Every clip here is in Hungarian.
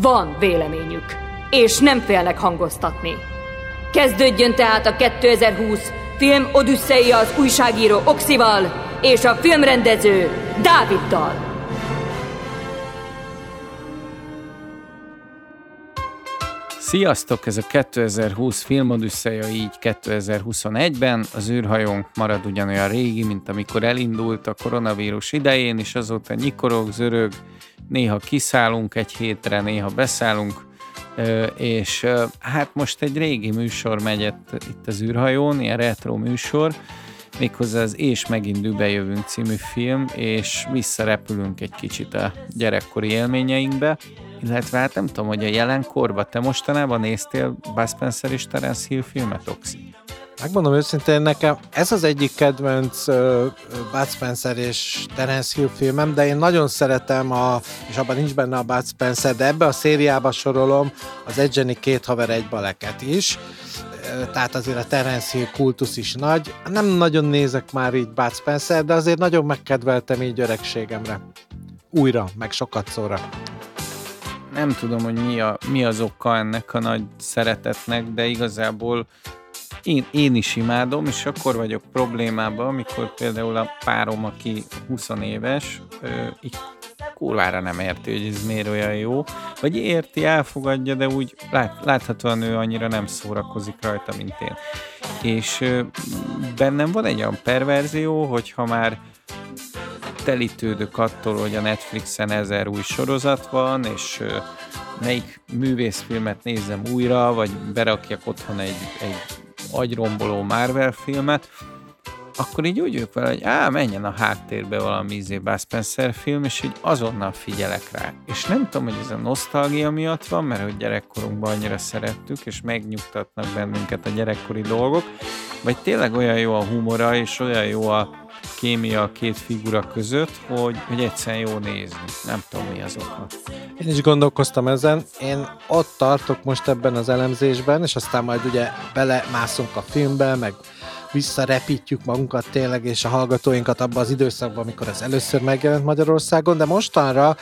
Van véleményük, és nem félnek hangoztatni. Kezdődjön tehát a 2020 film Odüsszeia az újságíró Oxival és a filmrendező Dáviddal. Sziasztok! Ez a 2020 filmodüsszeja így 2021-ben. Az űrhajónk marad ugyanolyan régi, mint amikor elindult a koronavírus idején, és azóta nyikorog, zörög, néha kiszállunk egy hétre, néha beszállunk, és hát most egy régi műsor megy itt az űrhajón, ilyen retro műsor, méghozzá az És megint bejövünk című film, és visszarepülünk egy kicsit a gyerekkori élményeinkbe, illetve hát nem tudom, hogy a jelenkorban te mostanában néztél Bud Spencer és Terence Hill filmet, Oxy? Megmondom őszintén, nekem ez az egyik kedvenc uh, Bud Spencer és Terence Hill filmem, de én nagyon szeretem, a, és abban nincs benne a Bud Spencer, de ebbe a szériába sorolom az Egyeni két haver egy baleket is, tehát azért a Terence Hill kultusz is nagy. Nem nagyon nézek már így Bud Spencer, de azért nagyon megkedveltem így öregségemre. Újra, meg sokat szóra nem tudom, hogy mi, a, mi az oka ennek a nagy szeretetnek, de igazából én, én is imádom, és akkor vagyok problémában, amikor például a párom, aki 20 éves, így kurvára nem érti, hogy ez miért olyan jó, vagy érti, elfogadja, de úgy lát, láthatóan ő annyira nem szórakozik rajta, mint én. És bennem van egy olyan perverzió, hogyha már telítődök attól, hogy a Netflixen ezer új sorozat van, és melyik művészfilmet nézem újra, vagy berakjak otthon egy, egy agyromboló Marvel filmet, akkor így úgy ők vele, hogy á, menjen a háttérbe valami izé Bud Spencer film, és így azonnal figyelek rá. És nem tudom, hogy ez a nosztalgia miatt van, mert hogy gyerekkorunkban annyira szerettük, és megnyugtatnak bennünket a gyerekkori dolgok, vagy tényleg olyan jó a humora, és olyan jó a, kémia a két figura között, hogy, hogy egyszerűen jó nézni. Nem tudom, mi az oka. Én is gondolkoztam ezen. Én ott tartok most ebben az elemzésben, és aztán majd ugye belemászunk a filmbe, meg visszarepítjük magunkat tényleg, és a hallgatóinkat abba az időszakban, amikor ez először megjelent Magyarországon, de mostanra,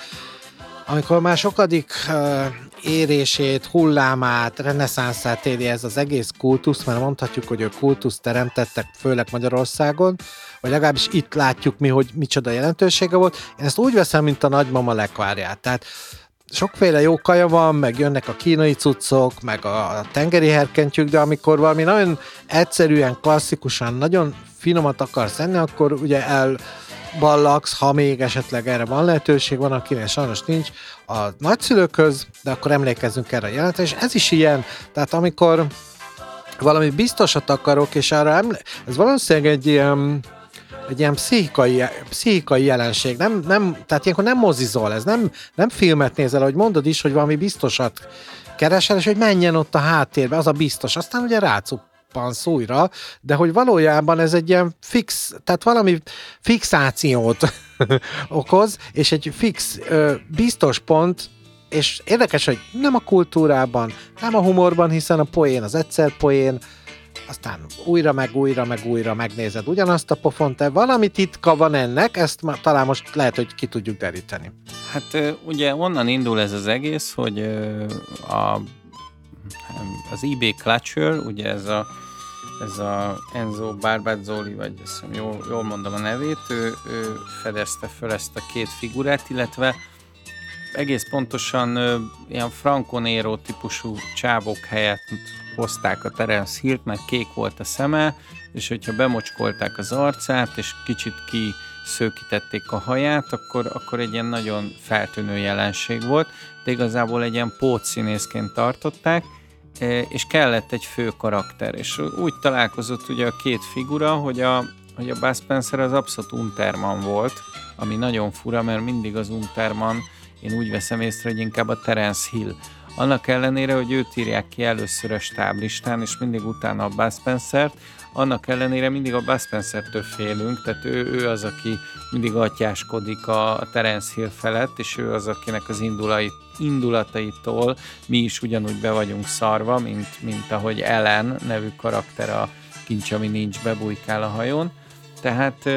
amikor már sokadik érését, hullámát, reneszánszát éri ez az egész kultusz, mert mondhatjuk, hogy ők kultuszt teremtettek, főleg Magyarországon, vagy legalábbis itt látjuk mi, hogy micsoda jelentősége volt. Én ezt úgy veszem, mint a nagymama lekvárját. Tehát sokféle jó kaja van, meg jönnek a kínai cuccok, meg a tengeri herkentjük, de amikor valami nagyon egyszerűen, klasszikusan, nagyon finomat akarsz enni, akkor ugye el ballagsz, ha még esetleg erre van lehetőség, van, akinek sajnos nincs, a nagyszülőköz, de akkor emlékezzünk erre a jelentre, és ez is ilyen, tehát amikor valami biztosat akarok, és arra emle- ez valószínűleg egy ilyen egy ilyen pszichikai, pszichikai jelenség. Nem, nem, tehát ilyenkor nem mozizol, ez nem, nem filmet nézel, hogy mondod is, hogy valami biztosat keresel, és hogy menjen ott a háttérbe, az a biztos. Aztán ugye rácuppansz újra, de hogy valójában ez egy ilyen fix, tehát valami fixációt okoz, és egy fix, biztos pont, és érdekes, hogy nem a kultúrában, nem a humorban, hiszen a poén az egyszer poén, aztán újra meg újra meg újra megnézed ugyanazt a pofont, de valami titka van ennek, ezt ma, talán most lehet, hogy ki tudjuk deríteni. Hát ugye onnan indul ez az egész, hogy a, az eBay Clutcher, ugye ez a ez a Enzo Barbazzoli, vagy azt hiszem jól, jól mondom a nevét, ő, ő fedezte föl ezt a két figurát, illetve egész pontosan ilyen Franco típusú csávok helyett hozták a Terence Hill-t, mert kék volt a szeme, és hogyha bemocskolták az arcát, és kicsit kiszőkítették a haját, akkor, akkor egy ilyen nagyon feltűnő jelenség volt, de igazából egy ilyen pótszínészként tartották, és kellett egy fő karakter, és úgy találkozott ugye a két figura, hogy a, hogy a Buzz Spencer az abszolút Unterman volt, ami nagyon fura, mert mindig az Unterman, én úgy veszem észre, hogy inkább a Terence Hill. Annak ellenére, hogy őt írják ki először a stáblistán, és mindig utána a Bud Spencer-t, annak ellenére mindig a Bud Spencer-től félünk, tehát ő, ő az, aki mindig atyáskodik a Terence Hill felett, és ő az, akinek az indulait, indulataitól mi is ugyanúgy be vagyunk szarva, mint, mint ahogy Ellen nevű karakter a kincs, ami nincs, bebújkál a hajón. Tehát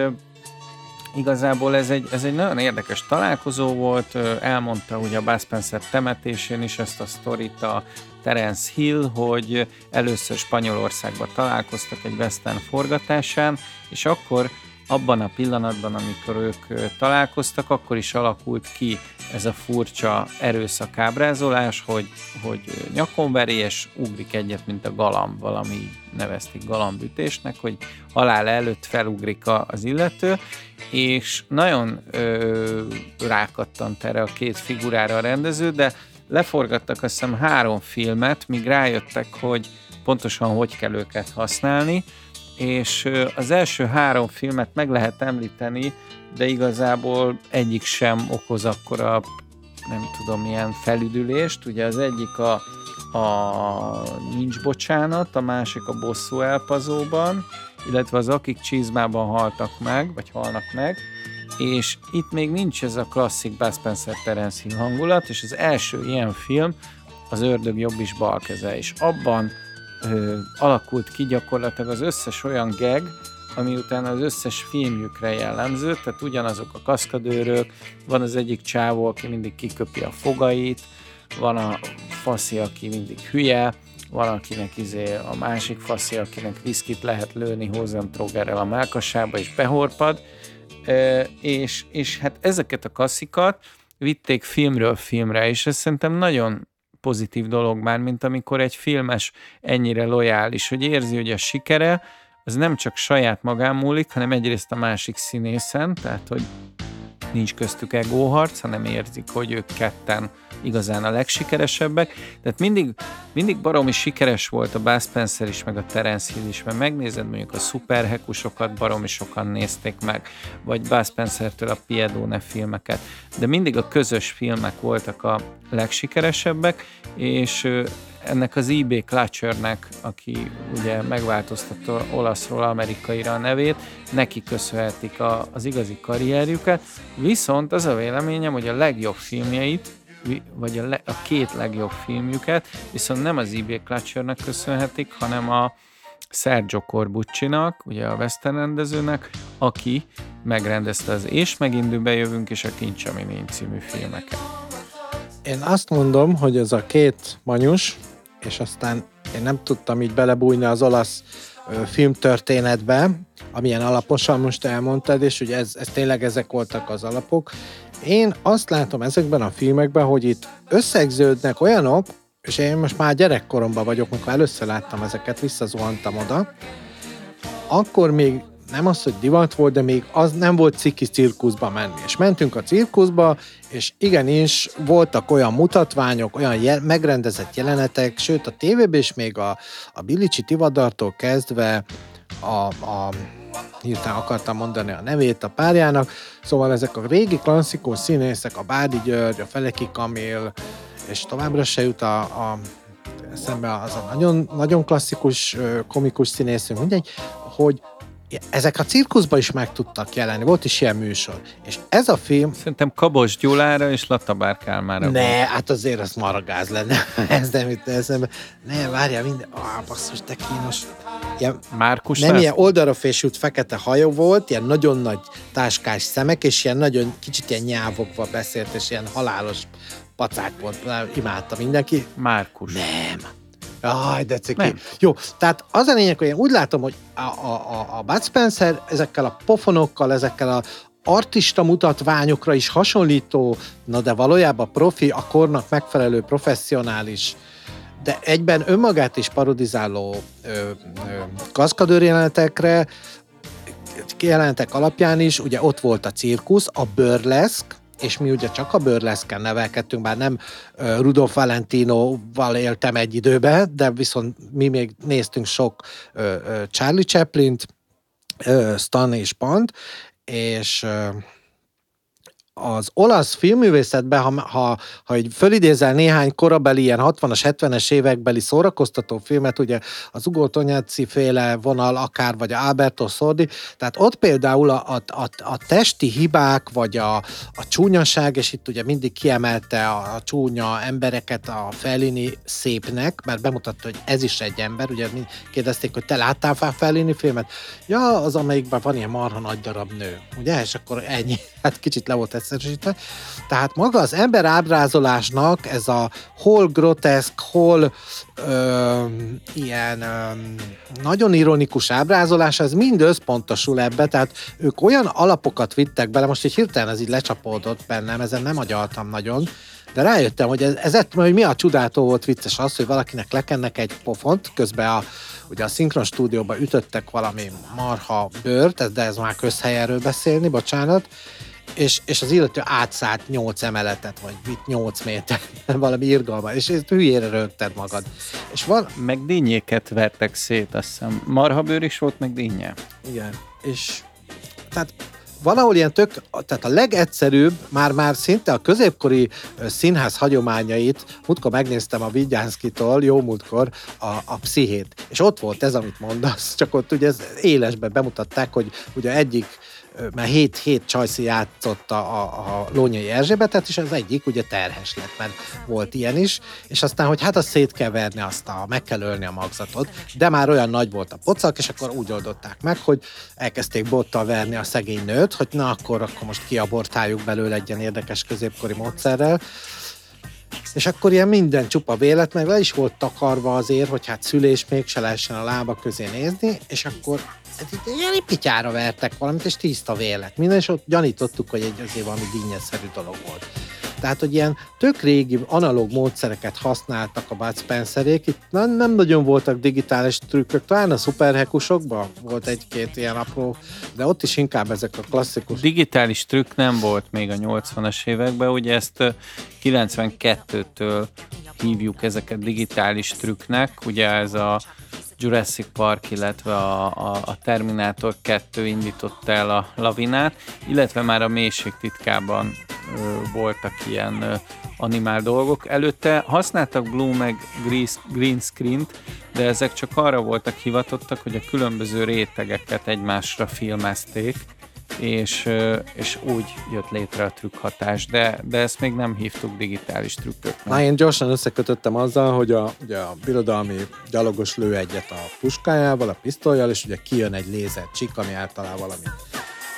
igazából ez egy, ez egy nagyon érdekes találkozó volt, elmondta ugye a Bud Spencer temetésén is ezt a sztorit a Terence Hill, hogy először Spanyolországban találkoztak egy western forgatásán, és akkor abban a pillanatban, amikor ők találkoztak, akkor is alakult ki ez a furcsa erőszakábrázolás, hogy, hogy nyakon veri és ugrik egyet, mint a galamb, valami nevezték galambütésnek, hogy halál előtt felugrik az illető, és nagyon ö, rákattant erre a két figurára a rendező, de leforgattak azt hiszem három filmet, míg rájöttek, hogy pontosan hogy kell őket használni, és az első három filmet meg lehet említeni, de igazából egyik sem okoz akkora, nem tudom, milyen felüdülést. Ugye az egyik a, a Nincs bocsánat, a másik a Bosszú elpazóban, illetve az Akik csizmában haltak meg, vagy halnak meg, és itt még nincs ez a klasszik Bud Spencer Terence hangulat, és az első ilyen film az Ördög jobb is bal keze, és abban ö, alakult ki gyakorlatilag az összes olyan geg, ami utána az összes filmjükre jellemző, tehát ugyanazok a kaszkadőrök, van az egyik csávó, aki mindig kiköpi a fogait, van a faszi, aki mindig hülye, van akinek izé a másik faszi, akinek viszkit lehet lőni Hozentrogerrel a melkasába és behorpad, és, és hát ezeket a kasszikat vitték filmről filmre, és ez szerintem nagyon pozitív dolog már, mint amikor egy filmes ennyire lojális, hogy érzi, hogy a sikere az nem csak saját magán múlik, hanem egyrészt a másik színészen, tehát hogy nincs köztük egóharc, hanem érzik, hogy ők ketten igazán a legsikeresebbek. Tehát mindig, mindig baromi sikeres volt a Bud Spencer is, meg a Terence Hill is, mert megnézed mondjuk a szuperhekusokat, baromi sokan nézték meg, vagy Bud Spencer-től a Piedone filmeket, de mindig a közös filmek voltak a legsikeresebbek, és ennek az eBay Clutchernek, aki ugye megváltoztatta olaszról amerikaira a nevét, neki köszönhetik a, az igazi karrierjüket, viszont az a véleményem, hogy a legjobb filmjeit vagy a, le, a két legjobb filmjüket, viszont nem az E.B. Clutchernek köszönhetik, hanem a Sergio Corbucci-nak, ugye a western rendezőnek, aki megrendezte az És megint bejövünk és a Kincs, ami nincs című filmeket. Én azt mondom, hogy ez a két manyus, és aztán én nem tudtam így belebújni az olasz filmtörténetbe, amilyen alaposan most elmondtad, és ugye ez, ez tényleg ezek voltak az alapok. Én azt látom ezekben a filmekben, hogy itt összegződnek olyanok, és én most már gyerekkoromban vagyok, amikor először láttam ezeket, visszazuhantam oda, akkor még nem az, hogy divat volt, de még az nem volt ciki cirkuszba menni. És mentünk a cirkuszba, és igenis voltak olyan mutatványok, olyan jel- megrendezett jelenetek, sőt a tévében is még a, a Bilicsi Tivadartól kezdve a, a hirtelen akartam mondani a nevét a párjának, szóval ezek a régi klasszikus színészek, a Bádi György, a Feleki Kamil, és továbbra se jut a, a szembe az a nagyon, nagyon klasszikus komikus színészünk, mindegy, hogy ezek a cirkuszban is meg tudtak jelenni, volt is ilyen műsor. És ez a film... Szerintem Kabos Gyulára és Latabár Kálmára Ne, volt. hát azért az maragáz lenne. ez nem itt eszembe. Ne, várjál, minden... Ah, basszus, te kínos. Ilyen, Márkus Nem, ilyen oldalra fésült fekete hajó volt, ilyen nagyon nagy táskás szemek, és ilyen nagyon kicsit ilyen nyávokva beszélt, és ilyen halálos pacák volt. Imádta mindenki. Márkus. Nem. Aj, de ciki. Nem. Jó, tehát az a lényeg, hogy én úgy látom, hogy a, a, a, Bud Spencer ezekkel a pofonokkal, ezekkel a artista mutatványokra is hasonlító, na de valójában profi, a kornak megfelelő professzionális, de egyben önmagát is parodizáló ö, ö, kaszkadőr jelenetekre, jelenetek alapján is, ugye ott volt a cirkusz, a burleszk, és mi ugye csak a burleszken nevelkedtünk, bár nem Rudolf Valentino-val éltem egy időben, de viszont mi még néztünk sok Charlie Chaplin-t, Stan és Pont, és az olasz filmművészetben, ha, ha, ha egy fölidézel néhány korabeli, ilyen 60-as, 70-es évekbeli szórakoztató filmet, ugye az Ugo Tonyazzi féle vonal akár, vagy a Alberto Sordi, tehát ott például a, a, a, a testi hibák, vagy a, a csúnyaság, és itt ugye mindig kiemelte a, a csúnya embereket a Fellini szépnek, mert bemutatta, hogy ez is egy ember, ugye kérdezték, hogy te láttál fel Fellini filmet? Ja, az, amelyikben van ilyen marha nagy darab nő, ugye? És akkor ennyi, hát kicsit le volt egyszerűsítve. Tehát maga az ember ábrázolásnak ez a hol groteszk, hol ö, ilyen ö, nagyon ironikus ábrázolás, ez mind összpontosul ebbe, tehát ők olyan alapokat vittek bele, most egy hirtelen ez így lecsapódott bennem, ezen nem agyaltam nagyon, de rájöttem, hogy ez, ez ettől, hogy mi a csodától volt vicces az, hogy valakinek lekennek egy pofont, közben a, ugye a szinkron stúdióban ütöttek valami marha bőrt, de ez már közhelyerről beszélni, bocsánat, és, és az illető átszállt 8 emeletet, vagy mit 8 méter, valami irgalma, és ezt hülyére rögted magad. És van... Meg dinnyéket vertek szét, azt hiszem. Marhabőr is volt, meg dinnye. Igen, és tehát valahol ilyen tök, tehát a legegyszerűbb, már-már szinte a középkori színház hagyományait, múltkor megnéztem a Vigyánszkitól, jó múltkor, a, a pszichét, és ott volt ez, amit mondasz, csak ott ugye ez élesben bemutatták, hogy ugye egyik mert hét, hét csajszi játszott a, a, Lónyai Erzsébetet, és az egyik ugye terhes lett, mert volt ilyen is, és aztán, hogy hát azt szét kell verni, azt a, meg kell ölni a magzatot, de már olyan nagy volt a pocak, és akkor úgy oldották meg, hogy elkezdték bottal verni a szegény nőt, hogy na akkor, akkor most kiabortáljuk belőle egy ilyen érdekes középkori módszerrel, és akkor ilyen minden csupa vélet, meg le is volt takarva azért, hogy hát szülés még se lehessen a lába közé nézni, és akkor ilyen pityára vertek valamit, és tiszta vélet. Minden, és ott gyanítottuk, hogy egy azért valami dínyesszerű dolog volt. Tehát, hogy ilyen tök régi analóg módszereket használtak a Bud Spencerék, itt nem, nem nagyon voltak digitális trükkök, talán a szuperhekusokban volt egy-két ilyen apró, de ott is inkább ezek a klasszikus. Digitális trükk nem volt még a 80-as években, ugye ezt 92-től hívjuk ezeket digitális trükknek, ugye ez a Jurassic Park, illetve a, a, a Terminator 2 indította el a lavinát, illetve már a mélység titkában ö, voltak ilyen ö, animál dolgok. Előtte használtak blue meg green screen-t, de ezek csak arra voltak hivatottak, hogy a különböző rétegeket egymásra filmezték, és, és úgy jött létre a trükkhatás, de, de ezt még nem hívtuk digitális trükköknek. Na, én gyorsan összekötöttem azzal, hogy a, ugye a birodalmi gyalogos lő egyet a puskájával, a pisztolyjal, és ugye kijön egy lézer csik, ami általában valami.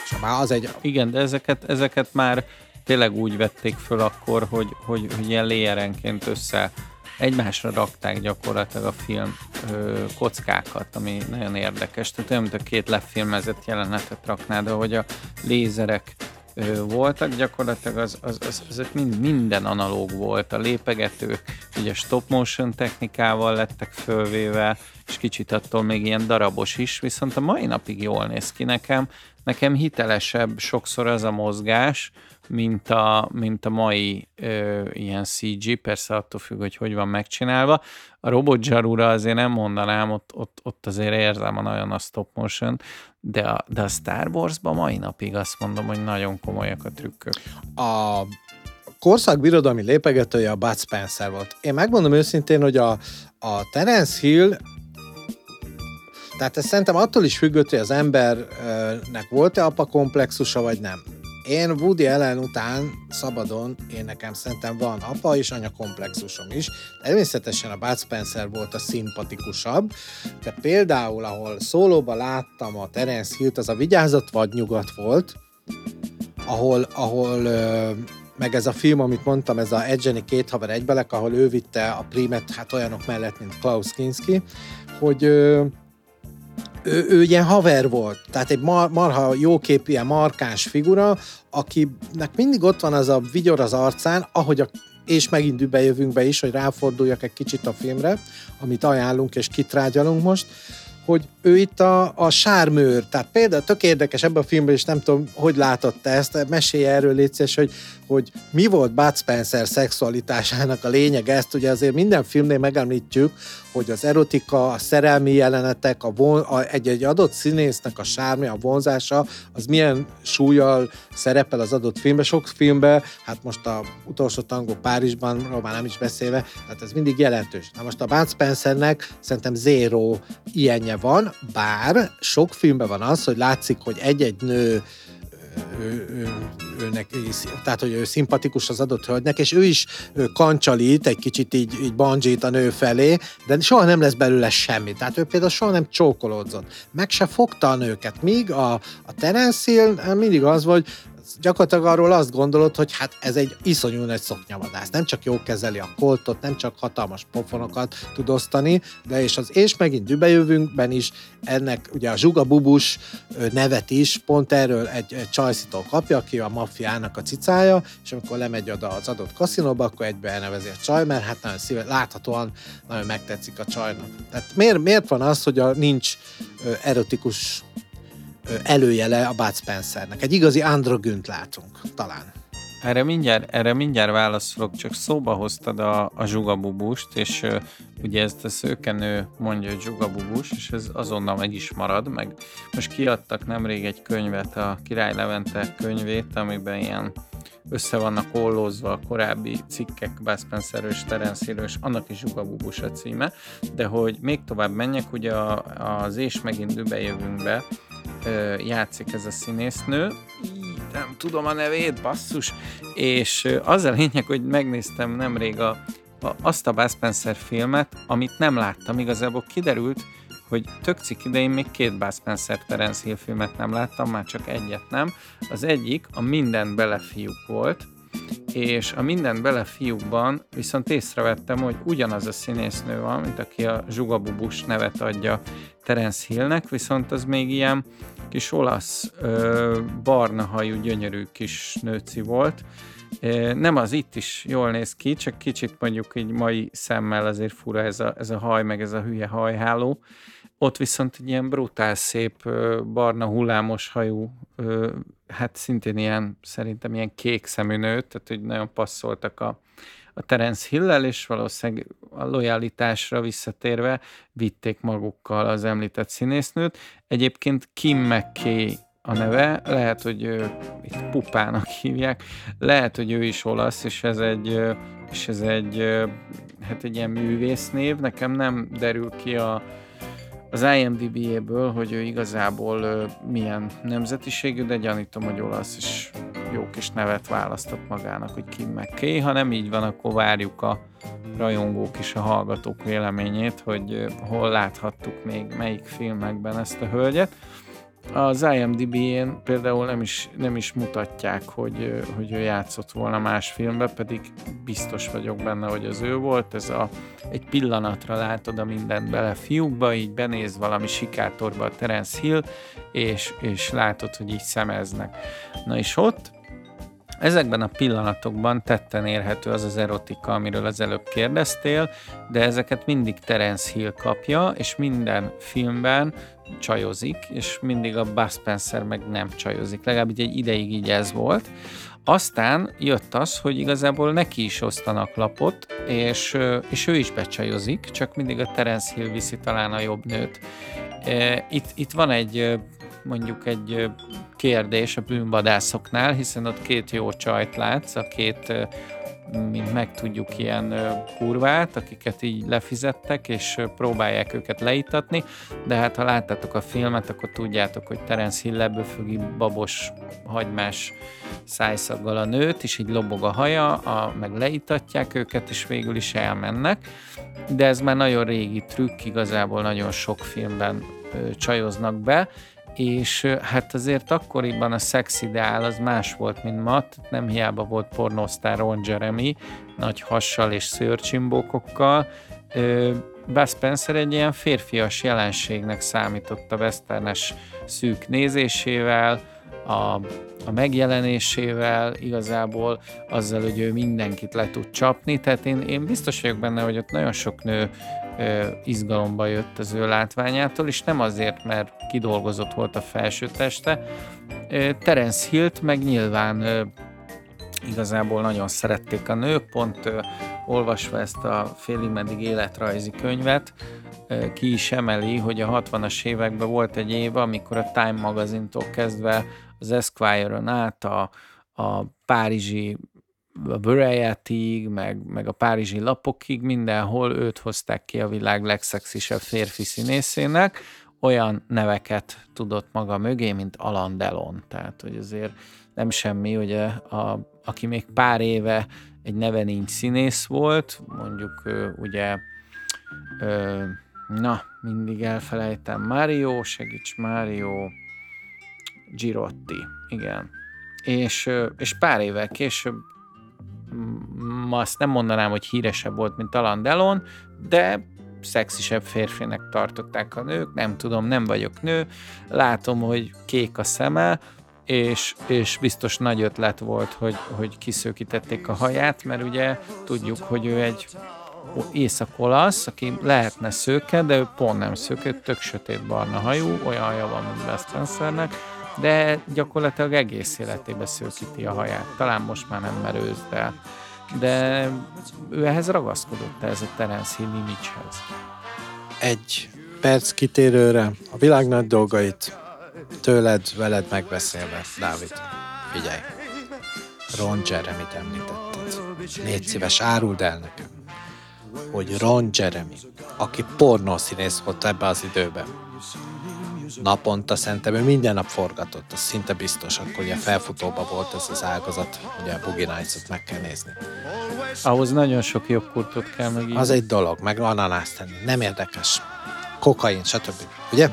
És már az egy... Igen, de ezeket, ezeket már tényleg úgy vették föl akkor, hogy, hogy, hogy ilyen léjerenként össze egymásra rakták gyakorlatilag a film ö, kockákat, ami nagyon érdekes. Tehát olyan, mint a két lefilmezett jelenetet raknád, ahogy a lézerek ö, voltak, gyakorlatilag az, az, az, az mind, minden analóg volt. A lépegetők ugye stop motion technikával lettek fölvéve, és kicsit attól még ilyen darabos is, viszont a mai napig jól néz ki nekem. Nekem hitelesebb sokszor az a mozgás, mint a, mint a mai ö, ilyen CG, persze attól függ, hogy hogy van megcsinálva. A robot zsarúra azért nem mondanám, ott, ott, ott azért érzem a nagyon a stop motion, de a, de a Star Wars-ban mai napig azt mondom, hogy nagyon komolyak a trükkök. A korszak birodalmi lépegetője a Bud Spencer volt. Én megmondom őszintén, hogy a, a Terence Hill tehát ez szerintem attól is függött, hogy az embernek volt-e apa komplexusa, vagy nem. Én Woody Allen után szabadon, én nekem szerintem van apa és anya komplexusom is. Természetesen a Bud Spencer volt a szimpatikusabb, de például, ahol szólóba láttam a Terence Hill-t, az a Vigyázat vagy nyugat volt, ahol, ahol meg ez a film, amit mondtam, ez a Edgeny két haver egybelek, ahol ő vitte a primet, hát olyanok mellett, mint Klaus Kinski, hogy ő, ő ilyen haver volt, tehát egy mar, marha jóképű, ilyen markáns figura, akinek mindig ott van az a vigyor az arcán, ahogy a és megint bejövünk be is, hogy ráforduljak egy kicsit a filmre, amit ajánlunk és kitrágyalunk most, hogy ő itt a, a sármőr, tehát például tök érdekes ebben a filmben, és nem tudom, hogy látott ezt, mesélj erről létszés, hogy, hogy mi volt Bud Spencer szexualitásának a lényeg, ezt ugye azért minden filmnél megemlítjük, hogy az erotika, a szerelmi jelenetek, a von, a, egy-egy adott színésznek a sármi, a vonzása, az milyen súlyjal szerepel az adott filmben. Sok filmben, hát most a utolsó tangó Párizsban, már nem is beszélve, tehát ez mindig jelentős. Na most a Bud Spencernek szerintem zéro ilyenje van, bár sok filmben van az, hogy látszik, hogy egy-egy nő ő, ő, őnek, tehát hogy ő szimpatikus az adott hölgynek, és ő is kancsalít egy kicsit így, így banjít a nő felé, de soha nem lesz belőle semmi. Tehát ő például soha nem csókolódzott. Meg se fogta a nőket, míg a, a Terence Hill mindig az volt, gyakorlatilag arról azt gondolod, hogy hát ez egy iszonyú nagy szoknyavadász. Nem csak jó kezeli a koltot, nem csak hatalmas pofonokat tud osztani, de és az És megint dübejövünkben is ennek ugye a Zsuga Bubus nevet is pont erről egy, egy csajszitól kapja, aki a maffiának a cicája, és amikor lemegy oda az adott kaszinóba, akkor egybe elnevezi a csaj, mert hát nagyon szíve, láthatóan nagyon megtetszik a csajnak. Tehát miért, miért van az, hogy a nincs erotikus előjele a Bud Spencernek. Egy igazi androgynt látunk, talán. Erre mindjárt, erre mindjárt válaszolok, csak szóba hoztad a, a zsugabubust, és ugye ezt a szőkenő mondja, hogy zsugabubus, és ez azonnal meg is marad, meg most kiadtak nemrég egy könyvet, a Király Levente könyvét, amiben ilyen össze vannak ollózva a korábbi cikkek, Bud Spencer és Terence és annak is zsugabubus a címe, de hogy még tovább menjek, ugye az És megint jövünk be, játszik ez a színésznő, nem tudom a nevét, basszus, és az a lényeg, hogy megnéztem nemrég a, a, azt a Bud Spencer filmet, amit nem láttam, igazából kiderült, hogy tök cik idején még két Bud Spencer Terence Hill filmet nem láttam, már csak egyet nem. Az egyik a Minden bele fiúk volt, és a Minden bele fiúkban viszont észrevettem, hogy ugyanaz a színésznő van, mint aki a Zsugabubus nevet adja Terence Hillnek, viszont az még ilyen kis olasz, ö, barna hajú, gyönyörű kis nőci volt. Nem az itt is jól néz ki, csak kicsit mondjuk egy mai szemmel azért fura ez a, ez a haj, meg ez a hülye hajháló. Ott viszont egy ilyen brutál szép, barna hullámos hajú, hát szintén ilyen, szerintem ilyen kék szemű nő, tehát hogy nagyon passzoltak a, a Terence Hill-el, és valószínűleg a lojalitásra visszatérve vitték magukkal az említett színésznőt. Egyébként Kim McKay a neve, lehet, hogy ő, itt pupának hívják, lehet, hogy ő is olasz, és ez egy, és ez egy, hát egy ilyen művésznév, nekem nem derül ki a, az IMDb-ből, hogy ő igazából milyen nemzetiségű, de gyanítom, hogy olasz, és jó kis nevet választott magának, hogy Kim McKay. Ha nem így van, akkor várjuk a rajongók és a hallgatók véleményét, hogy hol láthattuk még melyik filmekben ezt a hölgyet. Az IMDb-én például nem is, nem is mutatják, hogy, hogy ő játszott volna más filmben, pedig biztos vagyok benne, hogy az ő volt. Ez a, egy pillanatra látod a mindent bele fiúkba, így benéz valami sikátorba a Terence Hill, és, és látod, hogy így szemeznek. Na és ott Ezekben a pillanatokban tetten érhető az az erotika, amiről az előbb kérdeztél, de ezeket mindig Terence Hill kapja, és minden filmben csajozik, és mindig a Bud Spencer meg nem csajozik. Legalább egy ideig így ez volt. Aztán jött az, hogy igazából neki is osztanak lapot, és, és ő is becsajozik, csak mindig a Terence Hill viszi talán a jobb nőt. Itt, itt van egy mondjuk egy kérdés a bűnvadászoknál, hiszen ott két jó csajt látsz, a két mint megtudjuk ilyen kurvát, akiket így lefizettek, és próbálják őket leítatni, de hát ha láttátok a filmet, akkor tudjátok, hogy Terence Hill lebőfögi babos, hagymás szájszaggal a nőt, és így lobog a haja, a, meg leítatják őket, és végül is elmennek. De ez már nagyon régi trükk, igazából nagyon sok filmben csajoznak be, és hát azért akkoriban a szex ideál az más volt, mint ma, nem hiába volt pornosztár Ron Jeremy, nagy hassal és szőrcsimbókokkal, Bud Spencer egy ilyen férfias jelenségnek számított a westernes szűk nézésével, a, a megjelenésével, igazából azzal, hogy ő mindenkit le tud csapni, tehát én, én biztos vagyok benne, hogy ott nagyon sok nő izgalomba jött az ő látványától, és nem azért, mert kidolgozott volt a felső teste. Terence Hilt meg nyilván igazából nagyon szerették a nők, pont ö, olvasva ezt a félig meddig életrajzi könyvet, ö, ki is emeli, hogy a 60-as években volt egy év, amikor a Time magazintól kezdve az Esquire-on át a, a párizsi a Variety-ig, meg, meg a párizsi lapokig, mindenhol őt hozták ki a világ legszexisebb férfi színészének, olyan neveket tudott maga mögé, mint Alan Delon. Tehát, hogy azért nem semmi, ugye, a, aki még pár éve egy neve nincs színész volt, mondjuk ugye ö, na, mindig elfelejtem, Mario, segíts, Mario Girotti, igen. És, és pár évvel később ma azt nem mondanám, hogy híresebb volt, mint Alan Delon, de szexisebb férfinek tartották a nők, nem tudom, nem vagyok nő, látom, hogy kék a szeme, és, és biztos nagy ötlet volt, hogy, hogy kiszőkítették a haját, mert ugye tudjuk, hogy ő egy észak-olasz, aki lehetne szőke, de ő pont nem szőke, tök sötét barna hajú, olyan haja van, mint Wes Spencernek, de gyakorlatilag egész életében szőkíti a haját. Talán most már nem merőz, de, de ő ehhez ragaszkodott, ez a Terence Hill image-hez. Egy perc kitérőre, a világ nagy dolgait tőled, veled megbeszélve, Dávid. Figyelj, Ron Jeremy-t említetted. Légy szíves, áruld el nekem, hogy Ron Jeremy, aki pornószínész volt ebbe az időben, naponta szerintem ő minden nap forgatott, az szinte biztos, akkor ugye felfutóba volt ez az ágazat, ugye a Boogie Nights-ot meg kell nézni. Ahhoz nagyon sok jogkurtot kell meg. Az egy dolog, meg ananász tenni, nem érdekes. Kokain, stb. Ugye?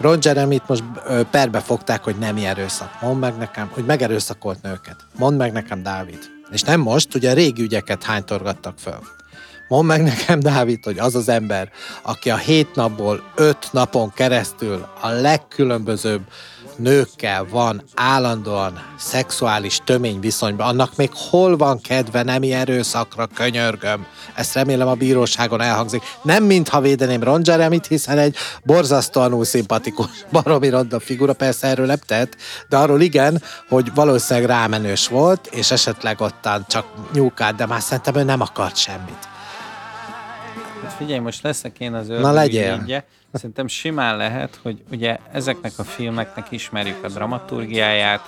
Ron jeremy most perbe fogták, hogy nem erőszak. Mondd meg nekem, hogy megerőszakolt nőket. Mondd meg nekem, Dávid. És nem most, ugye a régi ügyeket hánytorgattak föl. Mondd meg nekem, Dávid, hogy az az ember, aki a hét napból öt napon keresztül a legkülönbözőbb nőkkel van állandóan szexuális tömény viszonyban, annak még hol van kedve nemi erőszakra, könyörgöm. Ezt remélem a bíróságon elhangzik. Nem mintha védeném Ron Jeremy-t, hiszen egy borzasztóan szimpatikus, baromi ronda figura, persze erről nem de arról igen, hogy valószínűleg rámenős volt, és esetleg ottan csak nyúkált, de már szerintem ő nem akart semmit. Figyelj, most leszek én az Na legyél. Ügye. Szerintem simán lehet, hogy ugye ezeknek a filmeknek ismerjük a dramaturgiáját,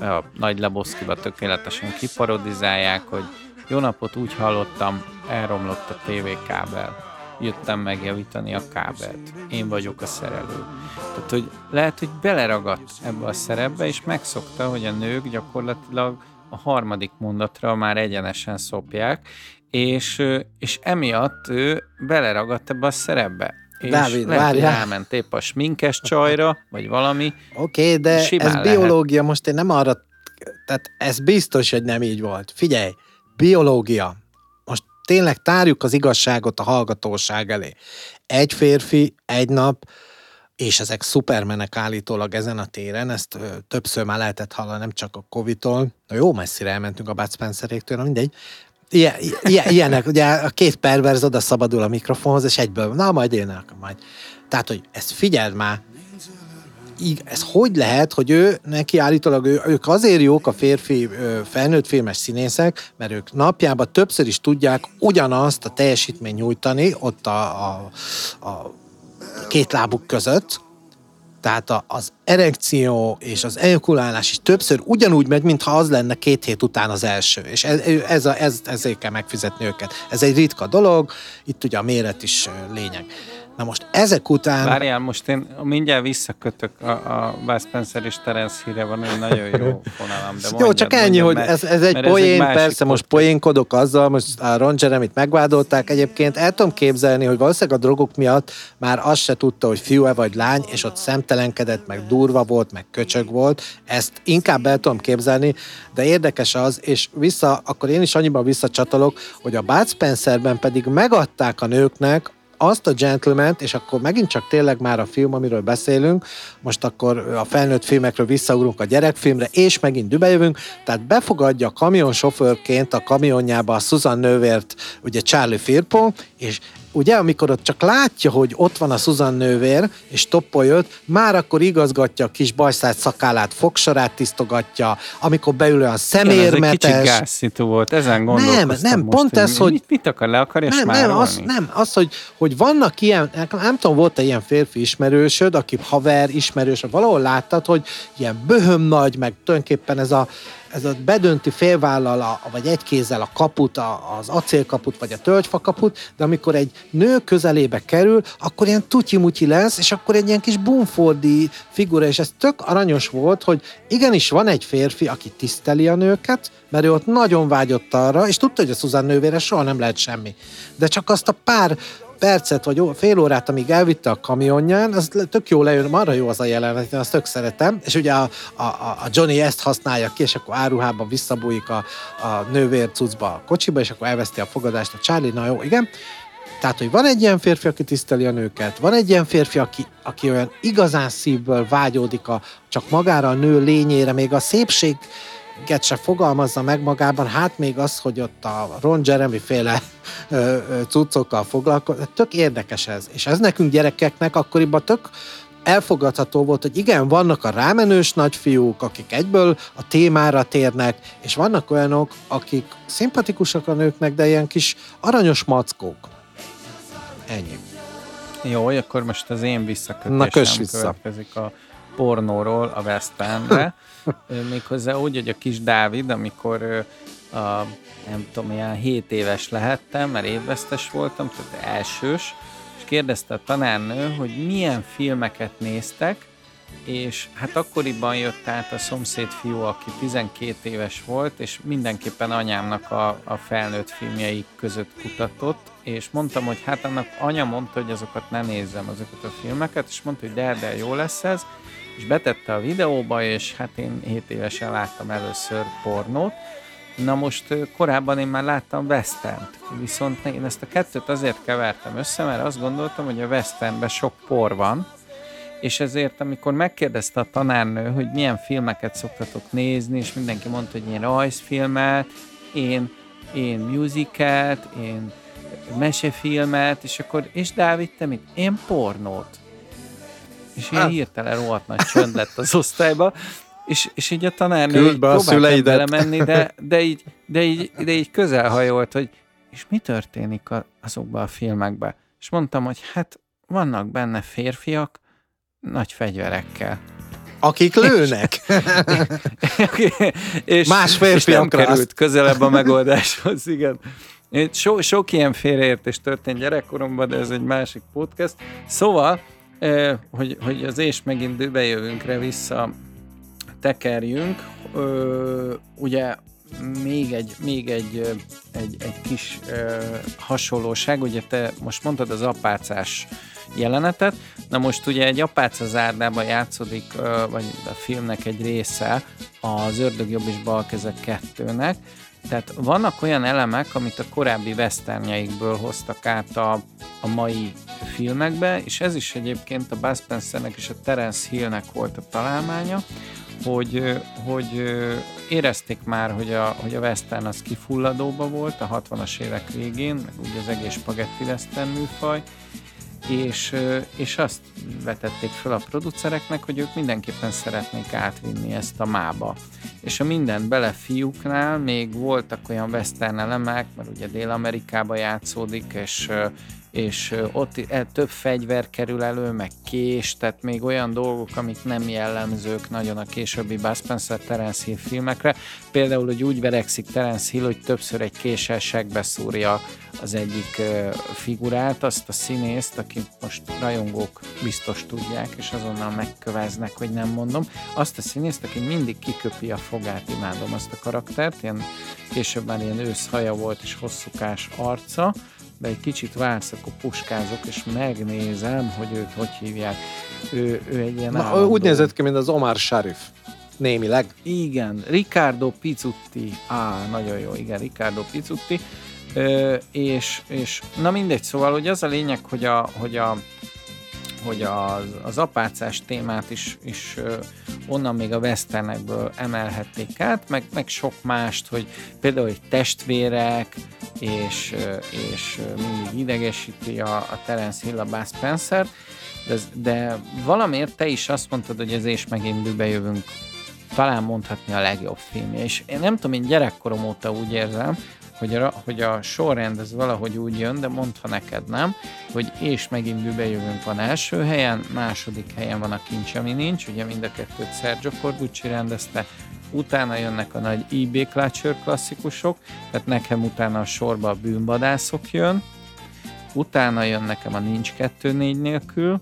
a Nagy Leboszkiba tökéletesen kiparodizálják, hogy jó napot úgy hallottam, elromlott a tévékábel. Jöttem megjavítani a kábelt. Én vagyok a szerelő. Tehát, hogy lehet, hogy beleragadt ebbe a szerepbe, és megszokta, hogy a nők gyakorlatilag a harmadik mondatra már egyenesen szopják, és, és emiatt ő beleragadt ebbe a szerepbe. És Dávid, lehet, várjál. elment épp a sminkes csajra, vagy valami. Oké, okay, de ez lehet. biológia, most én nem arra, tehát ez biztos, hogy nem így volt. Figyelj, biológia. Most tényleg tárjuk az igazságot a hallgatóság elé. Egy férfi, egy nap, és ezek szupermenek állítólag ezen a téren, ezt többször már lehetett hallani, nem csak a Covid-tól. Na jó messzire elmentünk a Bud Spenceréktől, mindegy. Ilyen, ilyen, ilyenek, ugye a két perverz oda szabadul a mikrofonhoz, és egyből, na majd én, akkor majd. Tehát, hogy ezt figyeld már, ez hogy lehet, hogy ő, neki állítólag ő, ők azért jók a férfi felnőtt filmes színészek, mert ők napjában többször is tudják ugyanazt a teljesítményt nyújtani ott a, a, a két lábuk között, tehát az erekció és az ejakulálás is többször ugyanúgy megy, mintha az lenne két hét után az első. És ez, ez, ez, ezért kell megfizetni őket. Ez egy ritka dolog, itt ugye a méret is lényeg. Na most ezek után... Várjál, most én mindjárt visszakötök a, a Buzz Spencer és Terence híre van egy nagyon jó fonalam. De jó, csak ennyi, hogy ez, ez egy poén, ez egy persze most poénkodok azzal, most a Ron Jeremy-t megvádolták egyébként, el tudom képzelni, hogy valószínűleg a drogok miatt már azt se tudta, hogy fiú-e vagy lány, és ott szemtelenkedett, meg durva volt, meg köcsög volt, ezt inkább el tudom képzelni, de érdekes az, és vissza, akkor én is annyiban visszacsatolok, hogy a Bud Spencerben pedig megadták a nőknek azt a gentleman és akkor megint csak tényleg már a film, amiről beszélünk, most akkor a felnőtt filmekről visszaugrunk a gyerekfilmre, és megint dübejövünk, tehát befogadja kamionsofőrként a kamionjába a Susan nővért, ugye Charlie Firpo, és ugye, amikor ott csak látja, hogy ott van a Susan nővér, és toppol jött, már akkor igazgatja a kis bajszát szakálát, fogsorát tisztogatja, amikor beül olyan szemérmetes. Igen, ez egy kicsit volt, ezen gondolkoztam Nem, nem, most, pont ez, hogy... Mit, mit akar, le akarja nem, nem, az, nem, az, hogy, hogy vannak ilyen, nem tudom, volt-e ilyen férfi ismerősöd, aki haver, ismerős, valahol láttad, hogy ilyen böhöm nagy, meg tulajdonképpen ez a, ez a bedönti félvállal, a, vagy egy kézzel a kaput, a, az acélkaput, vagy a tölgyfakaput, de amikor egy nő közelébe kerül, akkor ilyen tutyi lesz, és akkor egy ilyen kis bumfordi figura, és ez tök aranyos volt, hogy igenis van egy férfi, aki tiszteli a nőket, mert ő ott nagyon vágyott arra, és tudta, hogy a Susan nővére soha nem lehet semmi. De csak azt a pár percet vagy fél órát, amíg elvitte a kamionján, az tök jó lejön, marra jó az a jelenet, én azt tök szeretem, és ugye a, a, a Johnny ezt használja ki, és akkor áruhában visszabújik a, a nővér cuccba a kocsiba, és akkor elveszti a fogadást a Charlie, na jó, igen. Tehát, hogy van egy ilyen férfi, aki tiszteli a nőket, van egy ilyen férfi, aki, aki olyan igazán szívből vágyódik a, csak magára a nő lényére, még a szépség se fogalmazza meg magában, hát még az, hogy ott a Ron Jeremy féle cuccokkal foglalkozik, tök érdekes ez. És ez nekünk gyerekeknek akkoriban tök elfogadható volt, hogy igen, vannak a rámenős nagyfiúk, akik egyből a témára térnek, és vannak olyanok, akik szimpatikusak a nőknek, de ilyen kis aranyos mackók. Ennyi. Jó, akkor most az én visszakötésem Na, vissza. következik a pornóról a West Endre. Méghozzá úgy, hogy a kis Dávid, amikor a, nem tudom, ilyen 7 éves lehettem, mert évvesztes voltam, tehát elsős, és kérdezte a tanárnő, hogy milyen filmeket néztek, és hát akkoriban jött át a szomszéd fiú, aki 12 éves volt, és mindenképpen anyámnak a, a felnőtt filmjei között kutatott, és mondtam, hogy hát annak anya mondta, hogy azokat ne nézzem, azokat a filmeket, és mondta, hogy de, de jó lesz ez, és betette a videóba, és hát én 7 évesen láttam először pornót. Na most korábban én már láttam western viszont én ezt a kettőt azért kevertem össze, mert azt gondoltam, hogy a westernben sok por van, és ezért, amikor megkérdezte a tanárnő, hogy milyen filmeket szoktatok nézni, és mindenki mondta, hogy én rajzfilmet, én, én musicalt, én mesefilmet, és akkor, és Dávid, te mit? Én pornót. És ilyen hirtelen rohadt nagy csönd lett az osztályba, és, és így a tanárnő így próbált belemenni, de, de, így, de, így, de így közelhajolt, hogy és mi történik a, azokban a filmekben? És mondtam, hogy hát vannak benne férfiak nagy fegyverekkel. Akik lőnek. és, és, Más férfiakra. És nem került közelebb a megoldáshoz, igen. So, sok ilyen félreértés történt gyerekkoromban, de ez egy másik podcast. Szóval, hogy, hogy az és megint bejövünkre vissza tekerjünk. Ugye még egy, még egy, egy, egy kis hasonlóság, ugye te most mondtad az apácás jelenetet, na most ugye egy apáca zárdában játszódik, vagy a filmnek egy része az Ördög jobb és bal kettőnek, tehát vannak olyan elemek, amit a korábbi westernjeikből hoztak át a, a mai filmekbe, és ez is egyébként a Buzz Spencernek és a Terence Hillnek volt a találmánya, hogy, hogy érezték már, hogy a, hogy a western az kifulladóba volt a 60-as évek végén, meg ugye az egész spagetti western műfaj, és, és azt vetették fel a producereknek, hogy ők mindenképpen szeretnék átvinni ezt a mába. És a minden bele fiúknál még voltak olyan western elemek, mert ugye Dél-Amerikába játszódik, és és ott e, több fegyver kerül elő, meg kés, tehát még olyan dolgok, amik nem jellemzők nagyon a későbbi Buzz Spencer Terence Hill filmekre. Például, hogy úgy verekszik Terence Hill, hogy többször egy késsel szúrja az egyik figurát, azt a színészt, akit most rajongók biztos tudják, és azonnal megköveznek, hogy nem mondom, azt a színészt, aki mindig kiköpi a fogát, imádom azt a karaktert, ilyen, később már ilyen őszhaja volt, és hosszúkás arca, de egy kicsit vársz, akkor puskázok, és megnézem, hogy őt hogy hívják. Ő, ő egy ilyen Na, állandó... Úgy nézett ki, mint az Omar Sharif. Némileg. Igen, Riccardo Pizzutti. Á, nagyon jó, igen, Riccardo Pizzutti. Ö, és, és na mindegy, szóval hogy az a lényeg, hogy a, hogy a hogy az, az apácás témát is, is onnan még a westernekből emelhették át, meg, meg sok mást, hogy például egy testvérek, és, és mindig idegesíti a, a Terence Hill a Buzz Spencer, de, de valamiért te is azt mondtad, hogy ez és megint jövünk talán mondhatni a legjobb filmje. És én nem tudom, én gyerekkorom óta úgy érzem, hogy a, hogy a sorrend ez valahogy úgy jön, de mondta neked nem, hogy és megint jövünk van első helyen, második helyen van a kincs, ami nincs, ugye mind a kettőt Sergio Corbucci rendezte, utána jönnek a nagy IB Clutcher klasszikusok, tehát nekem utána a sorba a bűnbadászok jön, utána jön nekem a Nincs 2-4 nélkül,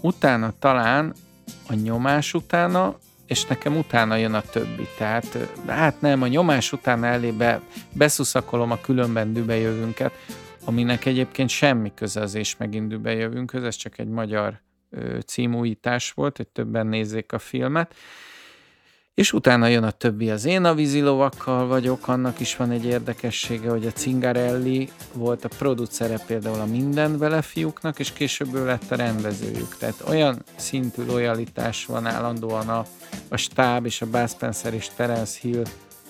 utána talán a nyomás utána, és nekem utána jön a többi. Tehát hát nem, a nyomás után elébe beszuszakolom a különben dübejövünket, aminek egyébként semmi köze az és megint dübejövünkhöz, ez csak egy magyar címújítás volt, hogy többen nézzék a filmet. És utána jön a többi, az én a vízilovakkal vagyok, annak is van egy érdekessége, hogy a Cingarelli volt a producere például a Minden vele fiúknak, és később ő lett a rendezőjük. Tehát olyan szintű lojalitás van állandóan a, a stáb és a Buzz Spencer és Terence Hill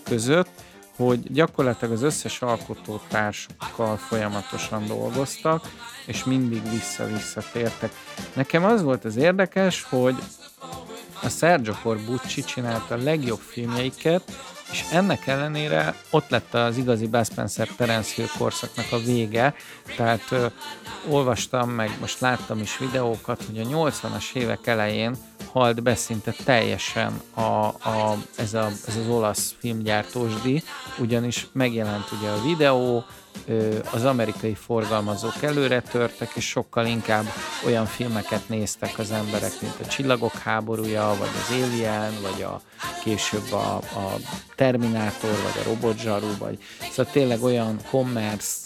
között, hogy gyakorlatilag az összes alkotótársukkal folyamatosan dolgoztak, és mindig vissza-vissza tértek. Nekem az volt az érdekes, hogy a Sergio Corbucci csinálta a legjobb filmjeiket, és ennek ellenére ott lett az igazi Buzz Spencer Terence Hill korszaknak a vége, tehát ö, olvastam, meg most láttam is videókat, hogy a 80-as évek elején halt be szinte teljesen a, a, ez, a, ez az olasz filmgyártósdi, ugyanis megjelent ugye a videó, az amerikai forgalmazók előre törtek, és sokkal inkább olyan filmeket néztek az emberek, mint a Csillagok háborúja, vagy az Alien, vagy a később a, a Terminátor, vagy a Robotzsaru, vagy szóval tényleg olyan commerce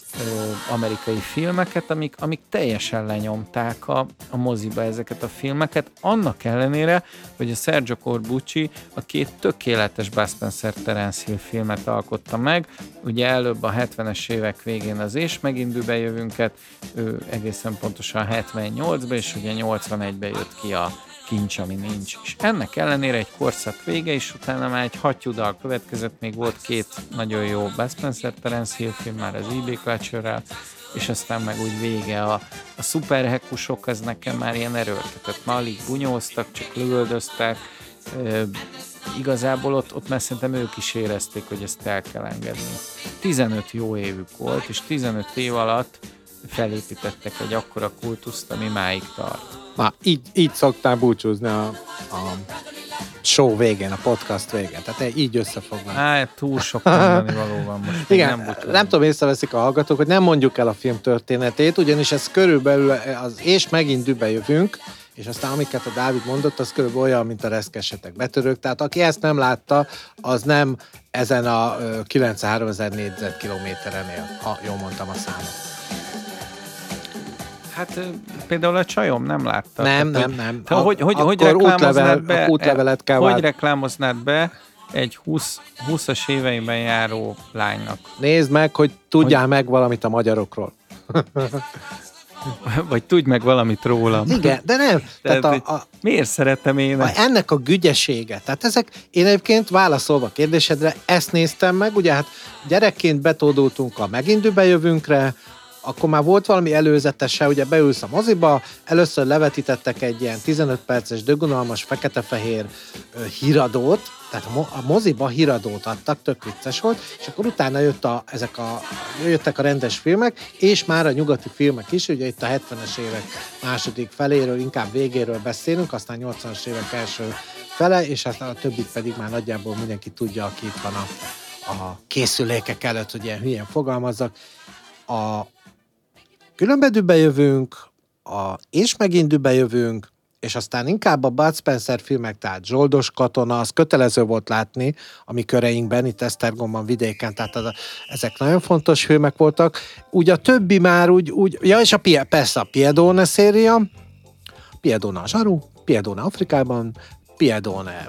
amerikai filmeket, amik, amik teljesen lenyomták a, a moziba ezeket a filmeket, annak ellenére, hogy a Sergio Corbucci a két tökéletes Bud Spencer Terence Hill filmet alkotta meg, ugye előbb a 70-es évek végén az És megint bejövünket, ő egészen pontosan 78-ban, és ugye 81-ben jött ki a kincs, ami nincs. És ennek ellenére egy korszak vége, és utána már egy hattyúdal következett, még volt két nagyon jó Bud Spencer Terence Hill film, már az E.B. Clutcherrel, és aztán meg úgy vége a, a szuperhekusok, az nekem már ilyen erőltetett. Ma alig bunyóztak, csak lövöldöztek, igazából ott, ott már szerintem ők is érezték, hogy ezt el kell engedni. 15 jó évük volt, és 15 év alatt felépítettek egy akkora kultuszt, ami máig tart. Na, így, így szoktál búcsúzni a, a show végén, a podcast végén. Tehát így összefogva. Hát, túl sok mondani való van most. Igen, nem, nem tudom, észreveszik a hallgatók, hogy nem mondjuk el a film történetét, ugyanis ez körülbelül az és megint dübe jövünk, és aztán amiket a Dávid mondott, az körülbelül olyan, mint a reszkesetek betörők. Tehát aki ezt nem látta, az nem ezen a 93 ezer négyzetkilométeren él, ha jól mondtam a számot. Hát például a csajom nem látta. Nem, tehát, nem, nem. Te, a, hogy, hogy, hogy reklámoznád be, útlevelet kell hogy reklámoznád be egy 20, 20-as éveiben járó lánynak? Nézd meg, hogy tudjál hogy... meg valamit a magyarokról. Vagy tudj meg valamit rólam. Igen, de nem. Tehát, tehát a, a, miért szeretem én? A, ennek a gügyesége. Tehát ezek, én egyébként válaszolva a kérdésedre, ezt néztem meg, ugye hát gyerekként betódultunk a megindő jövünkre, akkor már volt valami előzetese, ugye beülsz a moziba, először levetítettek egy ilyen 15 perces dögunalmas fekete-fehér híradót, tehát a moziba híradót adtak, tök vicces volt, és akkor utána jött a, ezek a, jöttek a rendes filmek, és már a nyugati filmek is, ugye itt a 70-es évek második feléről, inkább végéről beszélünk, aztán 80-as évek első fele, és aztán a többit pedig már nagyjából mindenki tudja, aki itt van a, a készülékek előtt, hogy ilyen hülyen fogalmazzak. A, különbedűbe jövünk, a, és megint dübe jövünk, és aztán inkább a Bud Spencer filmek, tehát Zsoldos katona, az kötelező volt látni a mi köreinkben, itt Esztergomban vidéken, tehát az, ezek nagyon fontos filmek voltak. Úgy a többi már úgy, úgy ja, és a, persze a Piedone széria, Piedone a zsaru, Piedone Afrikában, Piedone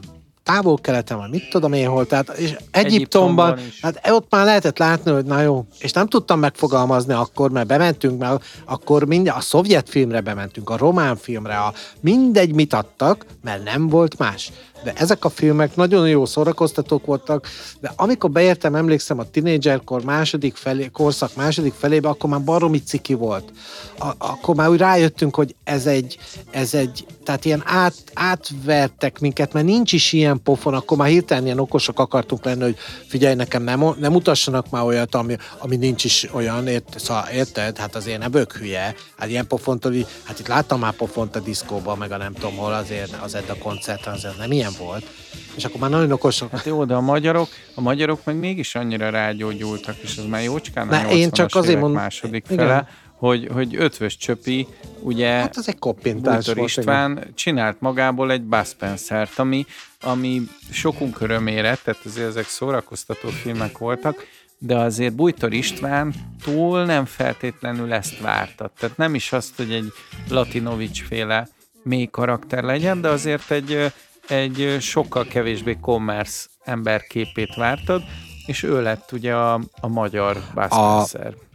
távol-keleten, vagy mit tudom én hol, tehát és Egyiptomban, Egyiptomban hát ott már lehetett látni, hogy na jó, és nem tudtam megfogalmazni akkor, mert bementünk, mert akkor minden, a szovjet filmre bementünk, a román filmre, a mindegy mit adtak, mert nem volt más de ezek a filmek nagyon jó szórakoztatók voltak, de amikor beértem, emlékszem a tinédzserkor második felé, korszak második felébe, akkor már baromi ciki volt. A, akkor már úgy rájöttünk, hogy ez egy, ez egy tehát ilyen át, átvertek minket, mert nincs is ilyen pofon, akkor már hirtelen ilyen okosak akartunk lenni, hogy figyelj, nekem nem, nem mutassanak már olyat, ami, ami nincs is olyan, ért, szóval, érted? Hát azért ne bök hülye. Hát ilyen pofont, hát itt láttam már pofont a diszkóban, meg a nem tudom hol, azért az Edda koncerten, azért nem ilyen volt. És akkor már nagyon okosak. Hát jó, de a magyarok, a magyarok meg mégis annyira rágyógyultak, és az már jócskán a én csak azért mond... második igen. fele, hogy, hogy ötvös csöpi, ugye hát ez egy koppintás volt, István igen. csinált magából egy spencer ami, ami sokunk örömére, tehát azért ezek szórakoztató filmek voltak, de azért Bújtor István túl nem feltétlenül ezt várta. Tehát nem is azt, hogy egy Latinovics féle mély karakter legyen, de azért egy, egy sokkal kevésbé commerce ember képét vártad, és ő lett ugye a, a magyar Spencer. A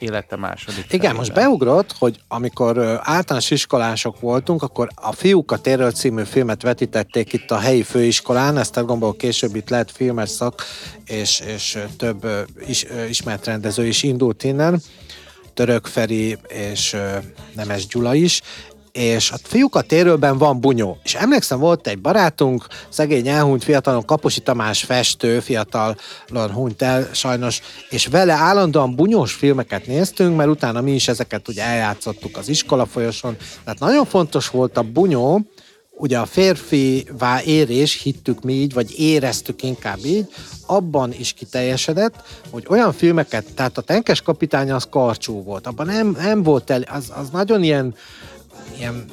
élete második Igen, felében. most beugrott, hogy amikor általános iskolások voltunk, akkor a Fiúk a térről című filmet vetítették itt a helyi főiskolán, ezt gondolom később itt lett filmes szak, és, és több is, ismert rendező is indult innen. Török Feri és Nemes Gyula is, és a fiúk a térőben van bunyó. És emlékszem, volt egy barátunk, szegény elhunyt fiatalon, Kaposi Tamás festő, fiatalon hunyt el sajnos, és vele állandóan bunyós filmeket néztünk, mert utána mi is ezeket ugye eljátszottuk az iskola folyoson. Tehát nagyon fontos volt a bunyó, ugye a férfivá érés, hittük mi így, vagy éreztük inkább így, abban is kiteljesedett, hogy olyan filmeket, tehát a tenkes kapitány az karcsú volt, abban nem, nem volt el, az, az nagyon ilyen ilyen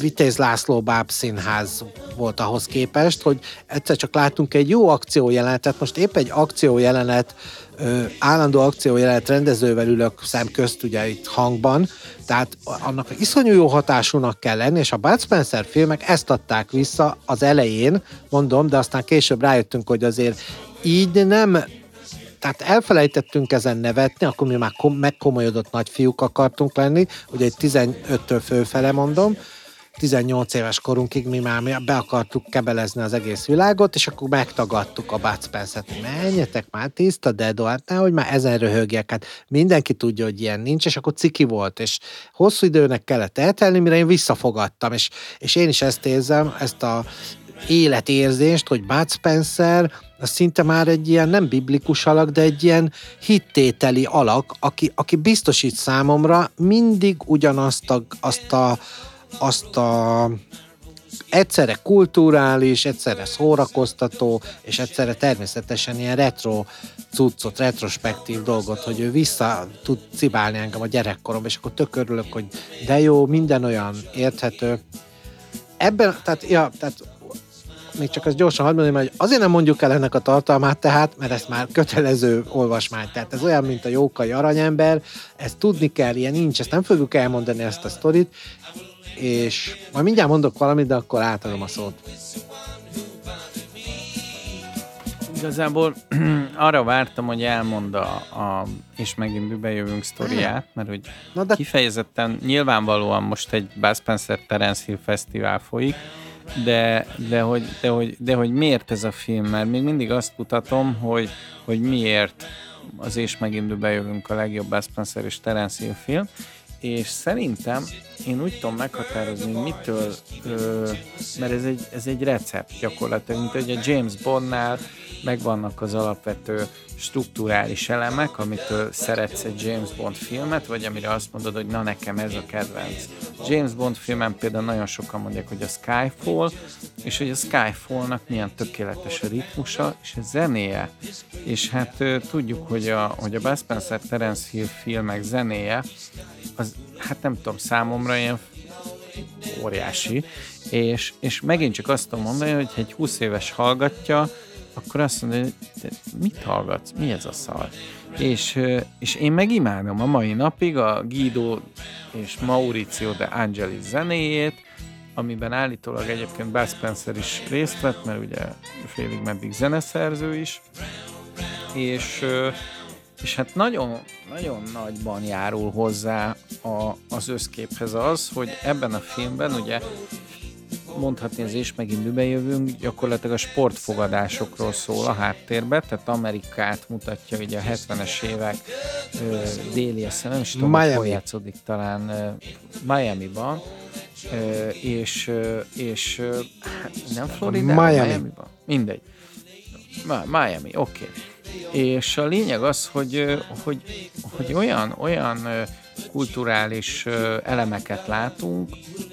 Vitéz László báb színház volt ahhoz képest, hogy egyszer csak látunk egy jó akciójelenetet, most épp egy akciójelenet, állandó akciójelenet rendezővel ülök szemközt ugye itt hangban, tehát annak iszonyú jó hatásúnak kell lenni, és a Bud Spencer filmek ezt adták vissza az elején, mondom, de aztán később rájöttünk, hogy azért így nem tehát elfelejtettünk ezen nevetni, akkor mi már kom- megkomolyodott nagy fiúk akartunk lenni, ugye egy 15-től főfele mondom, 18 éves korunkig mi már be akartuk kebelezni az egész világot, és akkor megtagadtuk a Bud Spencer-t. Menjetek már tiszta Dedo, hát hogy már ezen röhögjek, hát mindenki tudja, hogy ilyen nincs, és akkor ciki volt, és hosszú időnek kellett eltelni, mire én visszafogadtam, és, és én is ezt érzem, ezt a életérzést, hogy Bud Spencer az szinte már egy ilyen nem biblikus alak, de egy ilyen hittételi alak, aki, aki biztosít számomra mindig ugyanazt a, azt a, azt a egyszerre kulturális, egyszerre szórakoztató, és egyszerre természetesen ilyen retro cuccot, retrospektív dolgot, hogy ő vissza tud cibálni engem a gyerekkorom, és akkor tök örülök, hogy de jó, minden olyan érthető. Ebben, tehát, ja, tehát még csak ezt gyorsan hadd mondjam, hogy azért nem mondjuk el ennek a tartalmát tehát, mert ez már kötelező olvasmány. Tehát ez olyan, mint a jókai aranyember, ezt tudni kell, ilyen nincs, ezt nem fogjuk elmondani ezt a sztorit, és majd mindjárt mondok valamit, de akkor átadom a szót. Igazából arra vártam, hogy elmond a, a és megint bejövünk sztoriát, mert hogy Na de... kifejezetten nyilvánvalóan most egy Buzz Spencer Terence Hill Fesztivál folyik, de, de, hogy, de, hogy, de hogy miért ez a film, mert még mindig azt kutatom, hogy, hogy miért az és megint bejövünk a legjobb Bud Spencer és Terence Hill film, és szerintem én úgy tudom meghatározni, mitől, ö, mert ez egy, ez egy recept gyakorlatilag, mint hogy a James Bondnál megvannak az alapvető strukturális elemek, amitől szeretsz egy James Bond filmet, vagy amire azt mondod, hogy na nekem ez a kedvenc. James Bond filmen például nagyon sokan mondják, hogy a Skyfall, és hogy a Skyfallnak milyen tökéletes a ritmusa, és a zenéje. És hát tudjuk, hogy a, hogy a Bud Spencer Terence Hill filmek zenéje, az hát nem tudom, számomra ilyen óriási, és, és megint csak azt tudom mondani, hogy egy 20 éves hallgatja, akkor azt mondja, hogy te mit hallgatsz? Mi ez a szar? És, és én meg imádom a mai napig a Guido és Mauricio de Angelis zenéjét, amiben állítólag egyébként Bud Spencer is részt vett, mert ugye félig meddig zeneszerző is, és, és hát nagyon, nagyon nagyban járul hozzá a, az összképhez az, hogy ebben a filmben ugye mondhatni az és megint jövünk, gyakorlatilag a sportfogadásokról szól a háttérbe, tehát Amerikát mutatja ugye a 70-es évek ö, déli esze, nem is tudom, Miami. hol játszódik talán ö, Miami-ban, ö, és, ö, és ö, hát nem Florida, Miami. Miami-ban, mindegy. Miami, oké. Okay. És a lényeg az, hogy, hogy, hogy olyan, olyan kulturális elemeket látunk,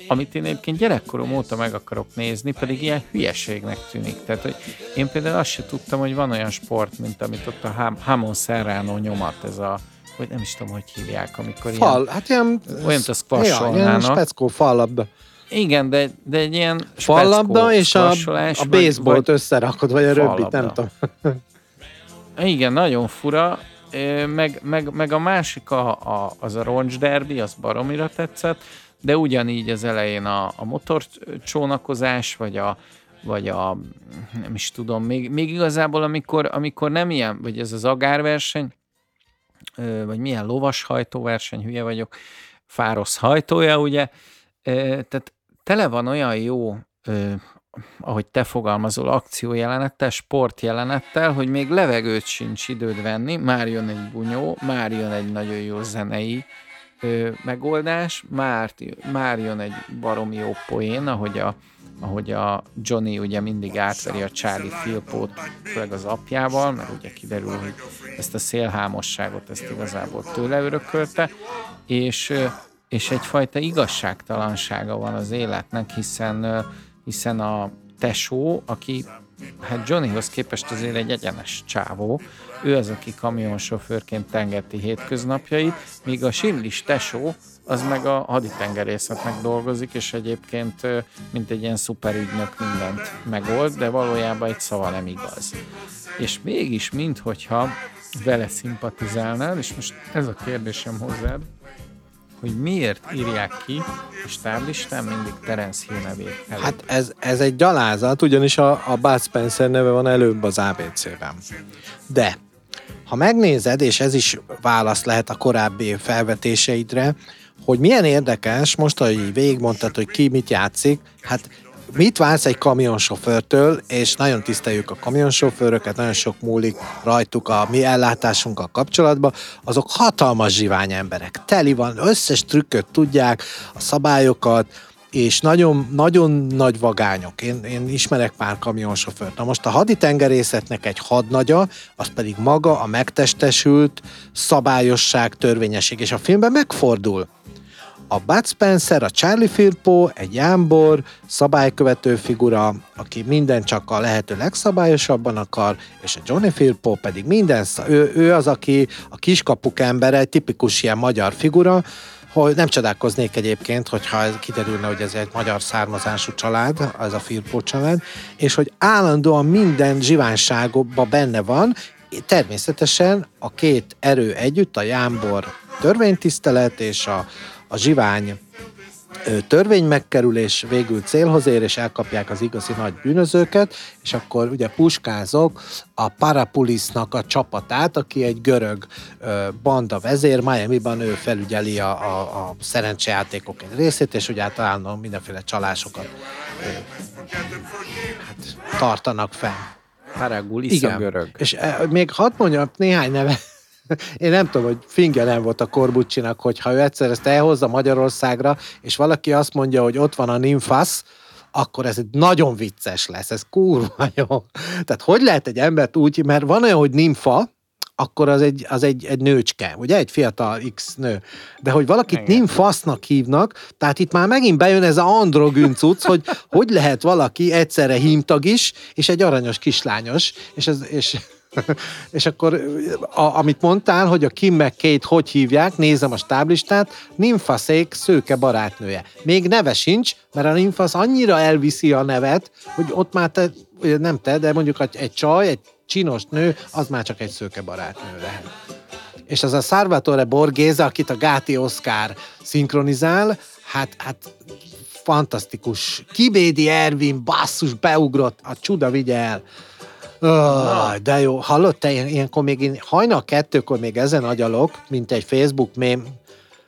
amit én egyébként gyerekkorom óta meg akarok nézni, pedig ilyen hülyeségnek tűnik. Tehát, hogy én például azt se tudtam, hogy van olyan sport, mint amit ott a Hamon Serrano nyomat, ez a hogy nem is tudom, hogy hívják, amikor Fal, ilyen, hát ilyen, olyan, mint a squasholnának. Ilyen speckó fallabda. Igen, de, de egy ilyen fallabda és a, a baseballt összerakod, vagy a röbbit, nem tudom. Igen, nagyon fura, meg, meg, meg a másik a, a, az a roncs derby, az baromira tetszett, de ugyanígy az elején a, a motorcsónakozás, vagy a, vagy a, nem is tudom, még, még igazából amikor, amikor nem ilyen, vagy ez az agárverseny, vagy milyen lovashajtóverseny, hülye vagyok, fárosz hajtója, ugye, tehát tele van olyan jó ahogy te fogalmazol, akciójelenettel, sportjelenettel, hogy még levegőt sincs időd venni, már jön egy bunyó, már jön egy nagyon jó zenei ö, megoldás, már, már jön egy baromi jó poén, ahogy a, ahogy a Johnny ugye mindig átveri a Charlie Philpot, főleg az apjával, mert ugye kiderül, hogy ezt a szélhámosságot, ezt igazából tőle örökölte, és, és egyfajta igazságtalansága van az életnek, hiszen hiszen a tesó, aki hát Johnnyhoz képest azért egy egyenes csávó, ő az, aki kamionsofőrként tengeti hétköznapjait, míg a Sillis tesó az meg a haditengerészetnek dolgozik, és egyébként mint egy ilyen szuperügynök mindent megold, de valójában egy szava nem igaz. És mégis, minthogyha vele szimpatizálnál, és most ez a kérdésem hozzád, hogy miért írják ki a stáblistán mindig Terence Hill nevét előbb. Hát ez, ez egy gyalázat, ugyanis a, a Bud Spencer neve van előbb az ABC-ben. De ha megnézed, és ez is válasz lehet a korábbi felvetéseidre, hogy milyen érdekes, most, hogy végigmondtad, hogy ki mit játszik, hát mit vársz egy kamionsofőrtől, és nagyon tiszteljük a kamionsofőröket, nagyon sok múlik rajtuk a mi ellátásunkkal kapcsolatban, azok hatalmas zsivány emberek. Teli van, összes trükköt tudják, a szabályokat, és nagyon, nagyon nagy vagányok. Én, én ismerek pár kamionsofőrt. Na most a haditengerészetnek egy hadnagya, az pedig maga a megtestesült szabályosság, törvényesség, és a filmben megfordul a Bud Spencer, a Charlie Firpo, egy jámbor, szabálykövető figura, aki minden csak a lehető legszabályosabban akar, és a Johnny Firpo pedig minden, ő, ő az, aki a kiskapuk embere, egy tipikus ilyen magyar figura, hogy nem csodálkoznék egyébként, hogyha ez kiderülne, hogy ez egy magyar származású család, az a Firpo család, és hogy állandóan minden zsiványságokban benne van, természetesen a két erő együtt, a jámbor törvénytisztelet és a, a zsivány törvény megkerülés végül célhoz ér, és elkapják az igazi nagy bűnözőket, és akkor ugye puskázok a Parapulisnak a csapatát, aki egy görög banda vezér, Miami-ban ő felügyeli a, a, a szerencsejátékok egy részét, és ugye általában mindenféle csalásokat hát, tartanak fenn. Paragulis Igen. a görög. És még hadd mondjam néhány neve, én nem tudom, hogy finge nem volt a Korbucsinak, hogy ha ő egyszer ezt elhozza Magyarországra, és valaki azt mondja, hogy ott van a Nymphas, akkor ez egy nagyon vicces lesz, ez kurva jó. Tehát hogy lehet egy embert úgy, mert van olyan, hogy nimfa, akkor az egy, az egy, egy nőcske, ugye? Egy fiatal X nő. De hogy valakit Igen. nimfasznak hívnak, tehát itt már megint bejön ez a androgyn cucc, hogy hogy lehet valaki egyszerre hímtag is, és egy aranyos kislányos, és, ez, és és akkor, a, amit mondtál, hogy a Kim meg Kate hogy hívják, nézem a stáblistát, Nymphaszék szőke barátnője. Még neve sincs, mert a Nymfasz annyira elviszi a nevet, hogy ott már te, nem te, de mondjuk egy csaj, egy csinos nő, az már csak egy szőke barátnő lehet. És az a Salvatore Borghese, akit a Gáti Oscar szinkronizál, hát, hát fantasztikus. Kibédi Ervin, basszus, beugrott, a csuda vigye el. Oh, de jó, hallott te, ilyenkor még én hajnal kettőkor még ezen agyalok, mint egy Facebook mém,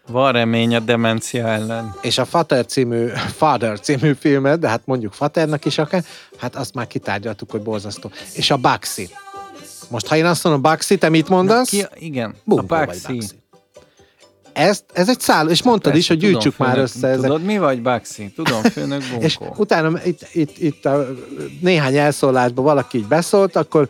Van remény a demencia ellen. és a Father című, Father című filmet, de hát mondjuk Faternak is akár, hát azt már kitárgyaltuk, hogy borzasztó. És a Baxi. Most, ha én azt mondom, Baxi, te mit mondasz? Ki, igen, Bunkó a Baxi. Baxi. Ezt, ez egy száll, és mondtad is, hogy Persze, gyűjtsük tudom, már főnök. össze ezek. Tudod, mi vagy Baxi? Tudom, főnök És bunkó. utána itt, itt, itt a néhány elszólásban valaki így beszólt, akkor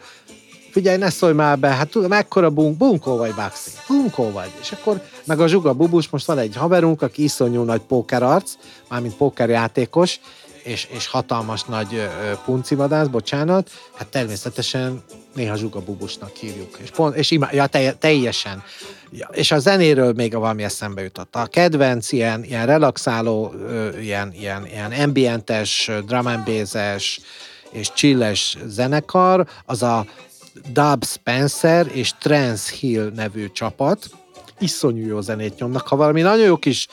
figyelj, ne szólj már be, hát tudom, mekkora bunk, bunkó vagy, Baxi, bunkó vagy. És akkor meg a Zsuga Bubus, most van egy haverunk, aki iszonyú nagy pókerarc, mármint pókerjátékos, és, és hatalmas nagy ö, puncivadász, bocsánat, hát természetesen néha Zsuga Bubusnak hívjuk. És, pont, és ima, ja, telje, teljesen. Ja, és a zenéről még valami eszembe jutott. A kedvenc ilyen, ilyen relaxáló, ilyen, ilyen, ilyen ambientes, drum and bass-es és chilles zenekar, az a Dub Spencer és Trance Hill nevű csapat. Iszonyú jó zenét nyomnak. Ha valami nagyon jó kis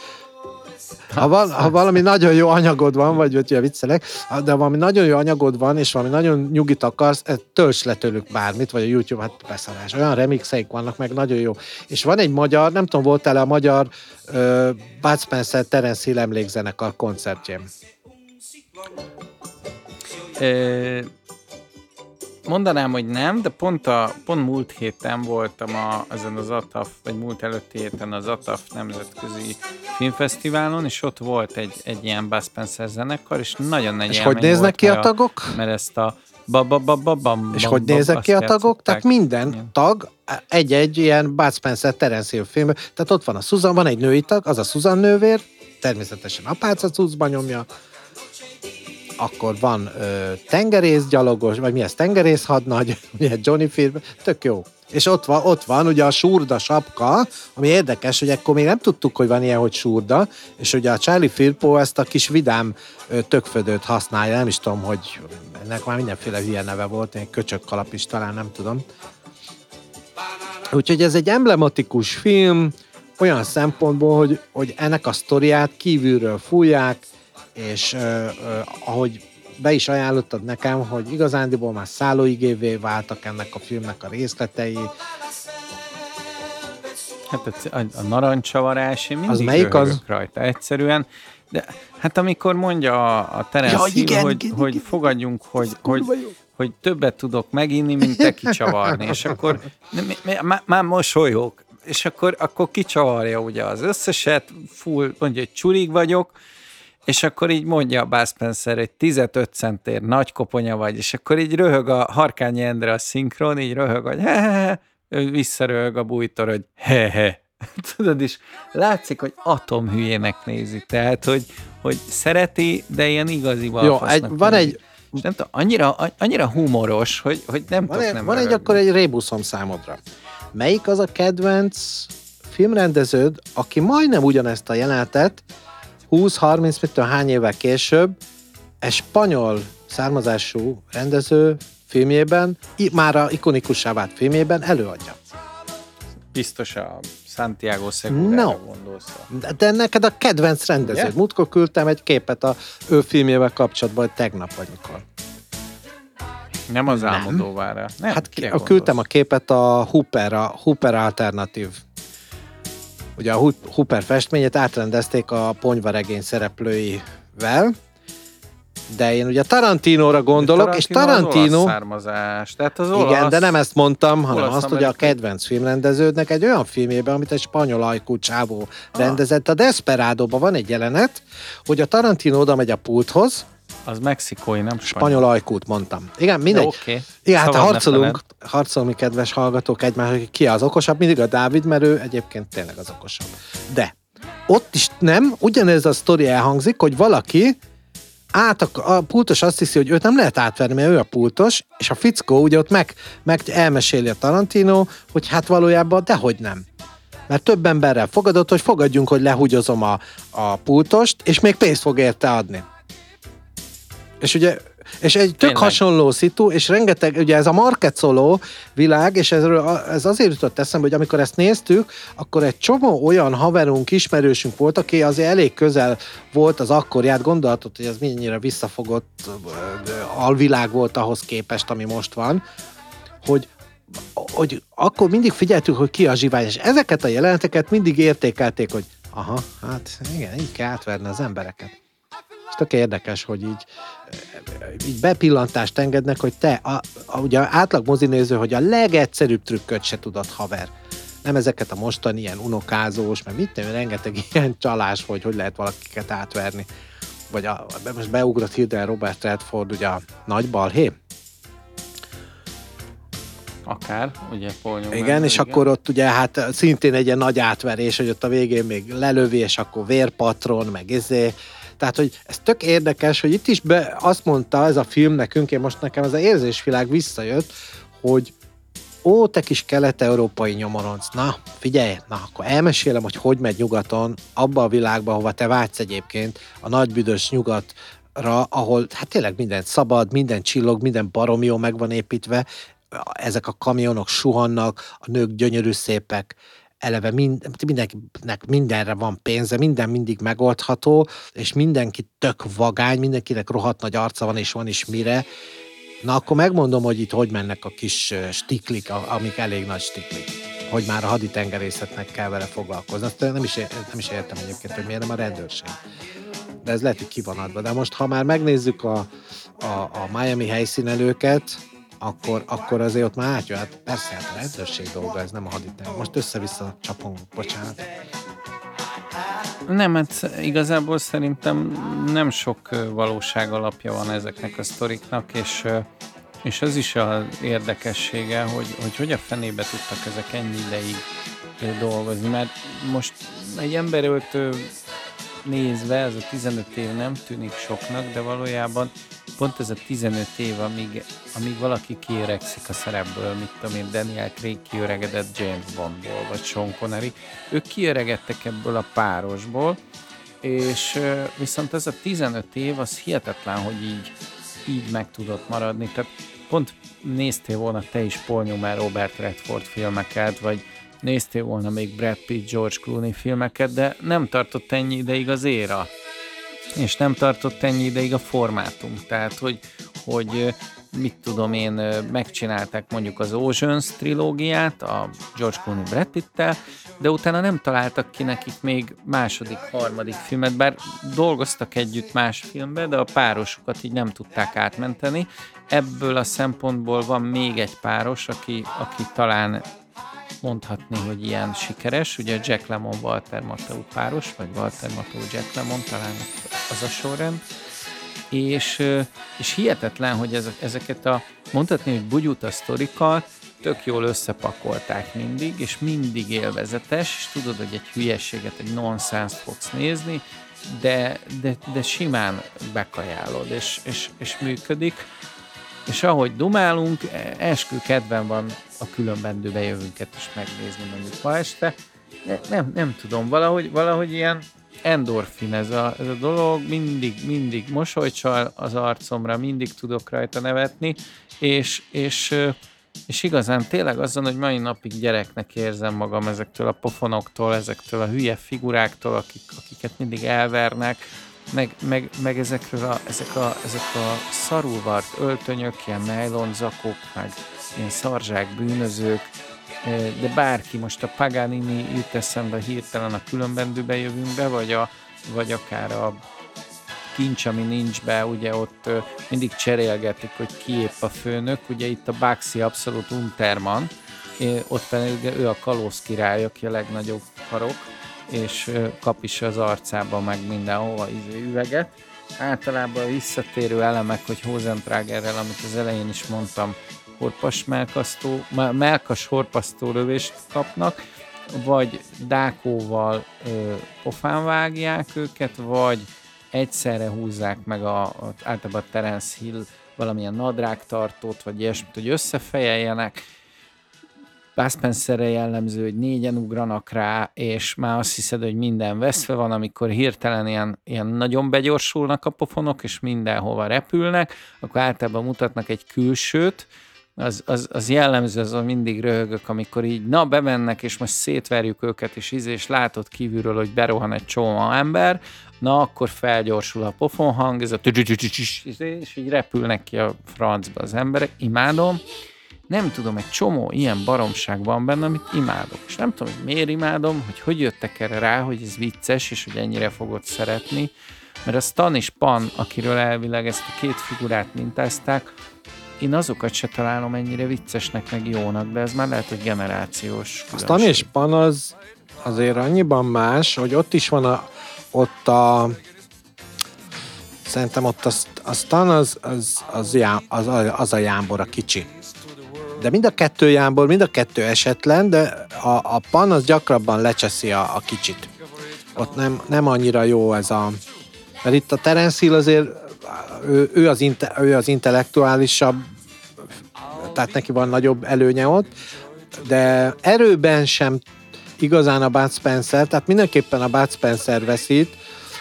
ha, val, ha valami nagyon jó anyagod van, vagy hogy viccelek, de valami nagyon jó anyagod van, és valami nagyon nyugit akarsz, eh, tölts le tőlük bármit, vagy a YouTube, hát beszarás. Olyan remixeik vannak, meg nagyon jó. És van egy magyar, nem tudom, voltál-e a magyar uh, Bud Spencer Terence Hill emlékzenekar koncertjén? Mondanám, hogy nem, de pont, a, pont múlt héten voltam a, ezen az ATAF, vagy múlt előtti héten az ATAF nemzetközi filmfesztiválon, és ott volt egy, egy ilyen Bud Spencer zenekar, és nagyon nagy És hogy néznek ki a tagok? Mert ezt a ba ba ba ba bam, És bam, hogy azt ki a tagok? Tehát minden Igen. tag egy-egy ilyen Bud Spencer Terence Hill film. Tehát ott van a Susan, van egy női tag, az a Susan nővér, természetesen apáca cuccban nyomja, akkor van ö, tengerészgyalogos, vagy mi ez, tengerész hadnagy, ugye Johnny film, tök jó. És ott van, ott van ugye a surda sapka, ami érdekes, hogy akkor még nem tudtuk, hogy van ilyen, hogy surda, és ugye a Charlie Firpo ezt a kis vidám tökfödőt használja, nem is tudom, hogy ennek már mindenféle hülye neve volt, egy köcsök kalap is talán, nem tudom. Úgyhogy ez egy emblematikus film, olyan szempontból, hogy, hogy ennek a sztoriát kívülről fújják, és ö, ö, ahogy be is ajánlottad nekem, hogy igazándiból már szállóigévé váltak ennek a filmnek a részletei. Hát a, a, narancsavarás, én mindig melyik az? rajta egyszerűen. De hát amikor mondja a, a Terence Ja, Hill, igen, hogy, igen, hogy igen. fogadjunk, hogy, hogy, hogy többet tudok meginni, mint te kicsavarni. És akkor mi- má- már mosolyog. És akkor, akkor kicsavarja ugye az összeset, full, mondja, hogy csurig vagyok, és akkor így mondja a Bud Spencer, hogy 15 centér nagy koponya vagy, és akkor így röhög a Harkányi Endre a szinkron, így röhög, hogy he-he-he, ő visszaröhög a bújtor, hogy he-he. Tudod is, látszik, hogy atomhülyének nézi, tehát, hogy, hogy szereti, de ilyen igazi Jó, egy, van nézi. egy, És nem tudom, annyira, annyira humoros, hogy, hogy nem van tudok egy, nem van egy akkor egy rébuszom számodra. Melyik az a kedvenc filmrendeződ, aki majdnem ugyanezt a jelenetet 20-30, mit tudom, hány évvel később egy spanyol származású rendező filmjében, már a ikonikussá vált filmjében előadja. Biztos a Santiago Segura No. gondolsz. De, de neked a kedvenc rendeződ. Ugye? Múltkor küldtem egy képet a ő filmjével kapcsolatban, hogy tegnap vagy mikor. Nem az Álmodóvára. Nem, Hát ki, küldtem a képet a Hooper, a Hooper Alternatív. Ugye a Hooper festményét átrendezték a ponyvaregény szereplőivel, de én ugye Tarantinóra gondolok, és Az Tarantino... olasz származás. Tehát az olasz... Igen, de nem ezt mondtam, hanem olasz azt, hogy a kedvenc filmrendeződnek egy olyan filmjében, amit egy spanyol ajkú csávó Ah. rendezett. A Desperádóban van egy jelenet, hogy a Tarantino oda megy a pulthoz, Az mexikói, nem spanyol. spanyol ajkút mondtam. Igen, mindegy. Oké. Okay. Igen, hát harcolunk, harcolunk, mi kedves hallgatók egymás, hogy ki az okosabb, mindig a Dávid, mert ő egyébként tényleg az okosabb. De ott is nem, ugyanez a sztori elhangzik, hogy valaki át a, a pultos azt hiszi, hogy őt nem lehet átverni, mert ő a pultos, és a fickó ugye ott meg, meg elmeséli a Tarantino, hogy hát valójában dehogy nem. Mert több emberrel fogadott, hogy fogadjunk, hogy lehúgyozom a, a pultost, és még pénzt fog érte adni. És ugye És egy tök Tényleg. hasonló szitu, és rengeteg, ugye ez a market szóló világ, és ez, ez azért jutott eszembe, hogy amikor ezt néztük, akkor egy csomó olyan haverunk, ismerősünk volt, aki azért elég közel volt az akkorját, gondolatot, hogy ez mennyire visszafogott alvilág volt ahhoz képest, ami most van, hogy hogy akkor mindig figyeltük, hogy ki a zsivány, és ezeket a jeleneteket mindig értékelték, hogy aha, hát igen, így kell átverni az embereket. És tök érdekes, hogy így, így bepillantást engednek, hogy te, a, a, ugye átlag mozinéző, hogy a legegyszerűbb trükköt se tudod, haver. Nem ezeket a mostani ilyen unokázós, mert mit tudom, rengeteg ilyen csalás, hogy hogy lehet valakiket átverni. Vagy a, most beugrott hirtelen Robert Redford, ugye a nagy balhé, Akár, ugye Paul Newman, Igen, és akkor ott ugye hát szintén egy ilyen nagy átverés, hogy ott a végén még lelövi, és akkor vérpatron, meg izé. Tehát, hogy ez tök érdekes, hogy itt is be, azt mondta ez a film nekünk, én most nekem ez az érzésvilág visszajött, hogy ó, te kis kelet-európai nyomoronc, na, figyelj, na, akkor elmesélem, hogy hogy megy nyugaton, abba a világba, hova te vágysz egyébként, a nagy büdös nyugatra, ahol hát tényleg minden szabad, minden csillog, minden baromi jó meg van építve, ezek a kamionok suhannak, a nők gyönyörű szépek, eleve mind, mindenkinek mindenre van pénze, minden mindig megoldható, és mindenki tök vagány, mindenkinek rohadt nagy arca van, és van is mire. Na akkor megmondom, hogy itt hogy mennek a kis stiklik, amik elég nagy stiklik hogy már a haditengerészetnek kell vele foglalkozni. Azt nem is, nem is értem egyébként, hogy miért nem a rendőrség. De ez lehet, hogy ki van adva. De most, ha már megnézzük a, a, a Miami helyszínelőket, akkor, akkor azért ott már átjön. Hát persze, hát a rendőrség dolga, ez nem a haditengerészet. Most össze-vissza csapunk, bocsánat. Nem, hát igazából szerintem nem sok valóság alapja van ezeknek a sztoriknak, és, és az is az érdekessége, hogy, hogy hogy a fenébe tudtak ezek ennyi ideig dolgozni, mert most egy emberöltő nézve ez a 15 év nem tűnik soknak, de valójában pont ez a 15 év, amíg, amíg valaki kiöregszik a szerepből, mit tudom én, Daniel Craig kiöregedett James Bondból, vagy Sean Connery, ők kiöregedtek ebből a párosból, és viszont ez a 15 év, az hihetetlen, hogy így, így meg tudott maradni. Tehát pont néztél volna te is Paul Newman, Robert Redford filmeket, vagy néztél volna még Brad Pitt, George Clooney filmeket, de nem tartott ennyi ideig az éra. És nem tartott ennyi ideig a formátum. Tehát, hogy, hogy mit tudom én, megcsinálták mondjuk az Oceans trilógiát, a George Clooney Brad Pitt-tel, de utána nem találtak ki nekik még második, harmadik filmet, bár dolgoztak együtt más filmbe, de a párosukat így nem tudták átmenteni. Ebből a szempontból van még egy páros, aki, aki talán mondhatni, hogy ilyen sikeres. Ugye Jack Lemon Walter Matthau páros, vagy Walter Matthau Jack Lemon, talán az a sorrend. És, és hihetetlen, hogy ezeket a, mondhatni, hogy bugyuta sztorikat tök jól összepakolták mindig, és mindig élvezetes, és tudod, hogy egy hülyességet, egy nonsense fogsz nézni, de, de, de simán bekajálod, és, és, és működik és ahogy dumálunk, e, eskü kedven van a különbendő bejövünket is megnézni mondjuk ma este. Nem, nem tudom, valahogy, valahogy ilyen endorfin ez a, ez a dolog, mindig, mindig mosolycsal az arcomra, mindig tudok rajta nevetni, és, és, és igazán tényleg azon, hogy mai napig gyereknek érzem magam ezektől a pofonoktól, ezektől a hülye figuráktól, akik, akiket mindig elvernek, meg, meg, meg ezekről a, ezek, a, ezek a szarulvart öltönyök, ilyen nylon zakok, meg ilyen szarzsák bűnözők, de bárki, most a Paganini jut eszembe hirtelen a különbendőbe jövünk be, vagy, a, vagy akár a kincs, ami nincs be, ugye ott mindig cserélgetik, hogy ki épp a főnök, ugye itt a Baxi abszolút Unterman, ott pedig ő a kalóz király, aki a legnagyobb farok, és kap is az arcába meg mindenhova izé üveget. Általában visszatérő elemek, hogy Hosentrágerrel, amit az elején is mondtam, horpas melkasztó, melkas horpasztó lövést kapnak, vagy dákóval ö, pofán vágják őket, vagy egyszerre húzzák meg a, a általában a Terence Hill valamilyen nadrágtartót, vagy ilyesmit, hogy összefejeljenek, Bud jellemző, hogy négyen ugranak rá, és már azt hiszed, hogy minden veszve van, amikor hirtelen ilyen, ilyen nagyon begyorsulnak a pofonok, és mindenhova repülnek, akkor általában mutatnak egy külsőt, az, az, az jellemző, az a mindig röhögök, amikor így, na, bemennek, és most szétverjük őket, és íz, és látod kívülről, hogy berohan egy csomó ember, na, akkor felgyorsul a pofonhang, ez a és így repülnek ki a francba az emberek, imádom, nem tudom, egy csomó ilyen baromság van benne, amit imádok. És nem tudom, hogy miért imádom, hogy hogy jöttek erre rá, hogy ez vicces, és hogy ennyire fogod szeretni. Mert a Stan és Pan, akiről elvileg ezt a két figurát mintázták, én azokat se találom ennyire viccesnek, meg jónak, de ez már lehet, hogy generációs A Stan és Pan az azért annyiban más, hogy ott is van a, ott a szerintem ott a, a Stan az, az, az, az, az, az a jámbor a kicsi de mind a kettő jámbor, mind a kettő esetlen, de a, a pan az gyakrabban lecseszi a, a kicsit. Ott nem, nem annyira jó ez a... Mert itt a Terence Hill azért ő, ő, az, inte, ő az intellektuálisabb, tehát neki van nagyobb előnye ott, de erőben sem igazán a Bud Spencer, tehát mindenképpen a Bud Spencer veszít,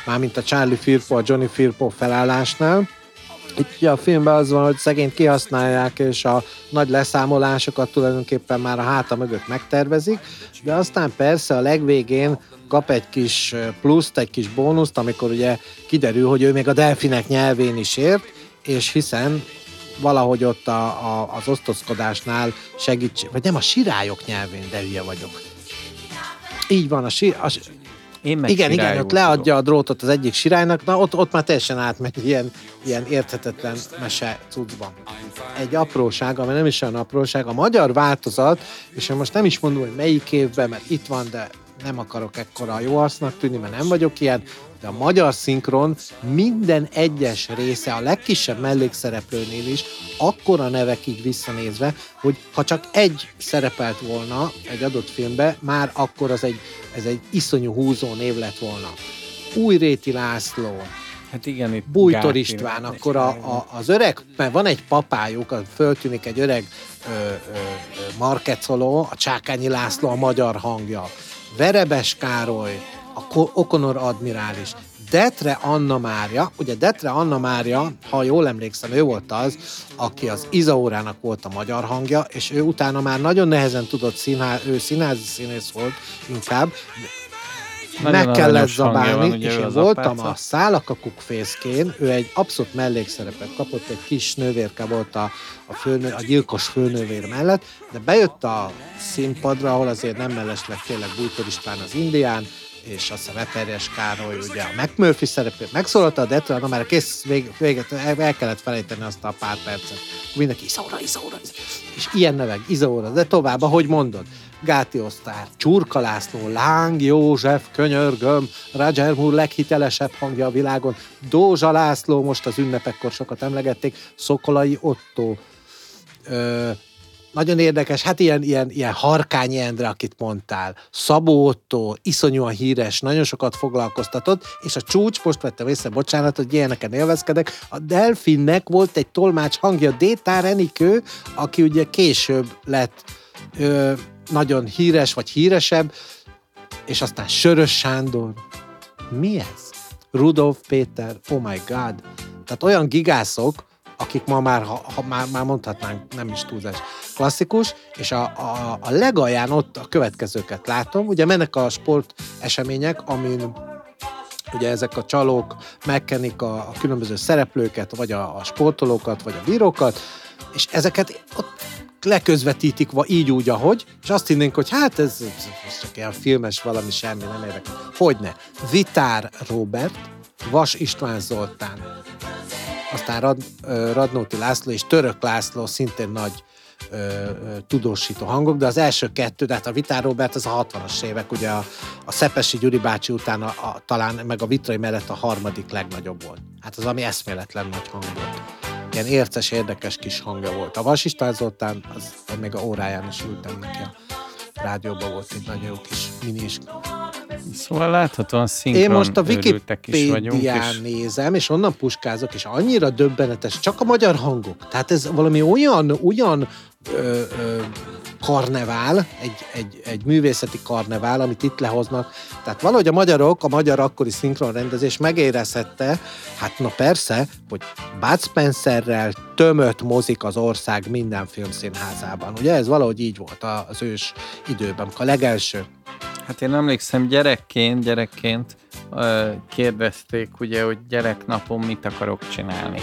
mármint a Charlie Firpo, a Johnny Firpo felállásnál, itt a filmben az van, hogy szegényt kihasználják, és a nagy leszámolásokat tulajdonképpen már a háta mögött megtervezik, de aztán persze a legvégén kap egy kis pluszt, egy kis bónuszt, amikor ugye kiderül, hogy ő még a delfinek nyelvén is ért, és hiszen valahogy ott a, a, az osztozkodásnál segíts, vagy nem a sirályok nyelvén, de hülye vagyok. Így van, a, si, a, én meg igen, igen, ott leadja a drótot az egyik sirálynak, na ott, ott már teljesen átmegy ilyen, ilyen érthetetlen mese cuccban. Egy apróság, ami nem is olyan apróság, a magyar változat, és én most nem is mondom, hogy melyik évben, mert itt van, de nem akarok ekkora jó arcnak tűnni, mert nem vagyok ilyen, de a magyar szinkron minden egyes része, a legkisebb mellékszereplőnél is, akkora nevekig visszanézve, hogy ha csak egy szerepelt volna egy adott filmbe, már akkor az egy, ez egy iszonyú húzó név lett volna. Új Réti László, Hát igen, itt Bújtor István, akkor a, a, az öreg, mert van egy papájuk, föltűnik egy öreg ö, ö, markecoló, a Csákányi László a magyar hangja. Verebes Károly, a Okonor admirális, Detre Anna Mária, ugye Detre Anna Mária, ha jól emlékszem, ő volt az, aki az Izaórának volt a magyar hangja, és ő utána már nagyon nehezen tudott színház, ő színházi színész volt inkább, nagyon meg kellett zabálni, van, és én voltam a Szálakakuk fészkén, ő egy abszolút mellékszerepet kapott, egy kis nővérke volt a, a, főnő, a gyilkos főnővér mellett, de bejött a színpadra, ahol azért nem mellesleg tényleg Bújtor István az indián, és azt hiszem Eperjes Károly, ugye a McMurphy szerepét megszólalta, de ettől már kész véget, el kellett felejteni azt a pár percet. Mindenki Izaura, Izaura, és ilyen nevek, Izaura, de tovább, ahogy mondod. Gáti Osztár, Csurka László, Láng József, Könyörgöm, Roger Moore leghitelesebb hangja a világon, Dózsa László, most az ünnepekkor sokat emlegették, Szokolai Otto, nagyon érdekes, hát ilyen, ilyen, ilyen Harkány Endre, akit mondtál, Szabó Otto, iszonyúan híres, nagyon sokat foglalkoztatott, és a csúcs, most vettem észre, bocsánat, hogy ilyeneken élvezkedek, a Delfinnek volt egy tolmács hangja, Détár Enikő, aki ugye később lett ö, nagyon híres, vagy híresebb, és aztán Sörös Sándor. Mi ez? Rudolf Péter, oh my god. Tehát olyan gigászok, akik ma már, ha, ha már, már mondhatnánk, nem is túlzás, klasszikus, és a, a, a legalján ott a következőket látom. Ugye mennek a sport események, amin ugye ezek a csalók megkenik a, a különböző szereplőket, vagy a, a sportolókat, vagy a bírókat, és ezeket ott leközvetítik így úgy, ahogy, és azt hinnénk, hogy hát ez, ez csak ilyen filmes valami, semmi nem érdekel. Hogyne. Vitár Robert, Vas István Zoltán, aztán Rad, Radnóti László és Török László szintén nagy ö, tudósító hangok, de az első kettő, tehát a Vitár Robert az a 60-as évek, ugye a, a Szepesi Gyuri bácsi után a, a, talán meg a Vitrai mellett a harmadik legnagyobb volt. Hát az, ami eszméletlen nagy hang volt. Ilyen érces, érdekes kis hangja volt. A Vas István Zoltán, az még a óráján is ültem neki a rádióban volt egy nagyon jó kis minis Szóval láthatóan szinkron Én most a Wikipédián és... nézem, és onnan puskázok, és annyira döbbenetes, csak a magyar hangok. Tehát ez valami olyan, olyan ö, ö, karnevál, egy, egy, egy művészeti karnevál, amit itt lehoznak. Tehát valahogy a magyarok, a magyar akkori szinkronrendezés megérezhette, hát na persze, hogy Bud Spencerrel tömött mozik az ország minden filmszínházában. Ugye ez valahogy így volt az ős időben, a legelső. Hát én emlékszem gyerekként, gyerekként kérdezték ugye, hogy gyereknapon mit akarok csinálni.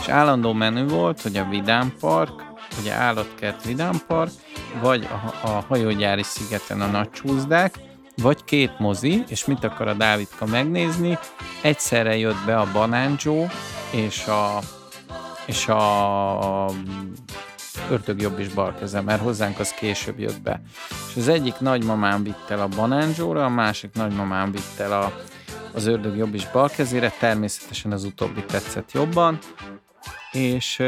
És állandó menü volt, hogy a Vidám Park, ugye Állatkert Vidám Park, vagy a, a hajógyári szigeten a nagy csúszdák, vagy két mozi, és mit akar a Dávidka megnézni, egyszerre jött be a Banán Joe és a, és a ördög jobb és bal kezem, mert hozzánk az később jött be. És az egyik nagymamám vitt el a banánzsóra, a másik nagymamám vitt el a, az ördög jobb és bal kezére, természetesen az utóbbi tetszett jobban, és,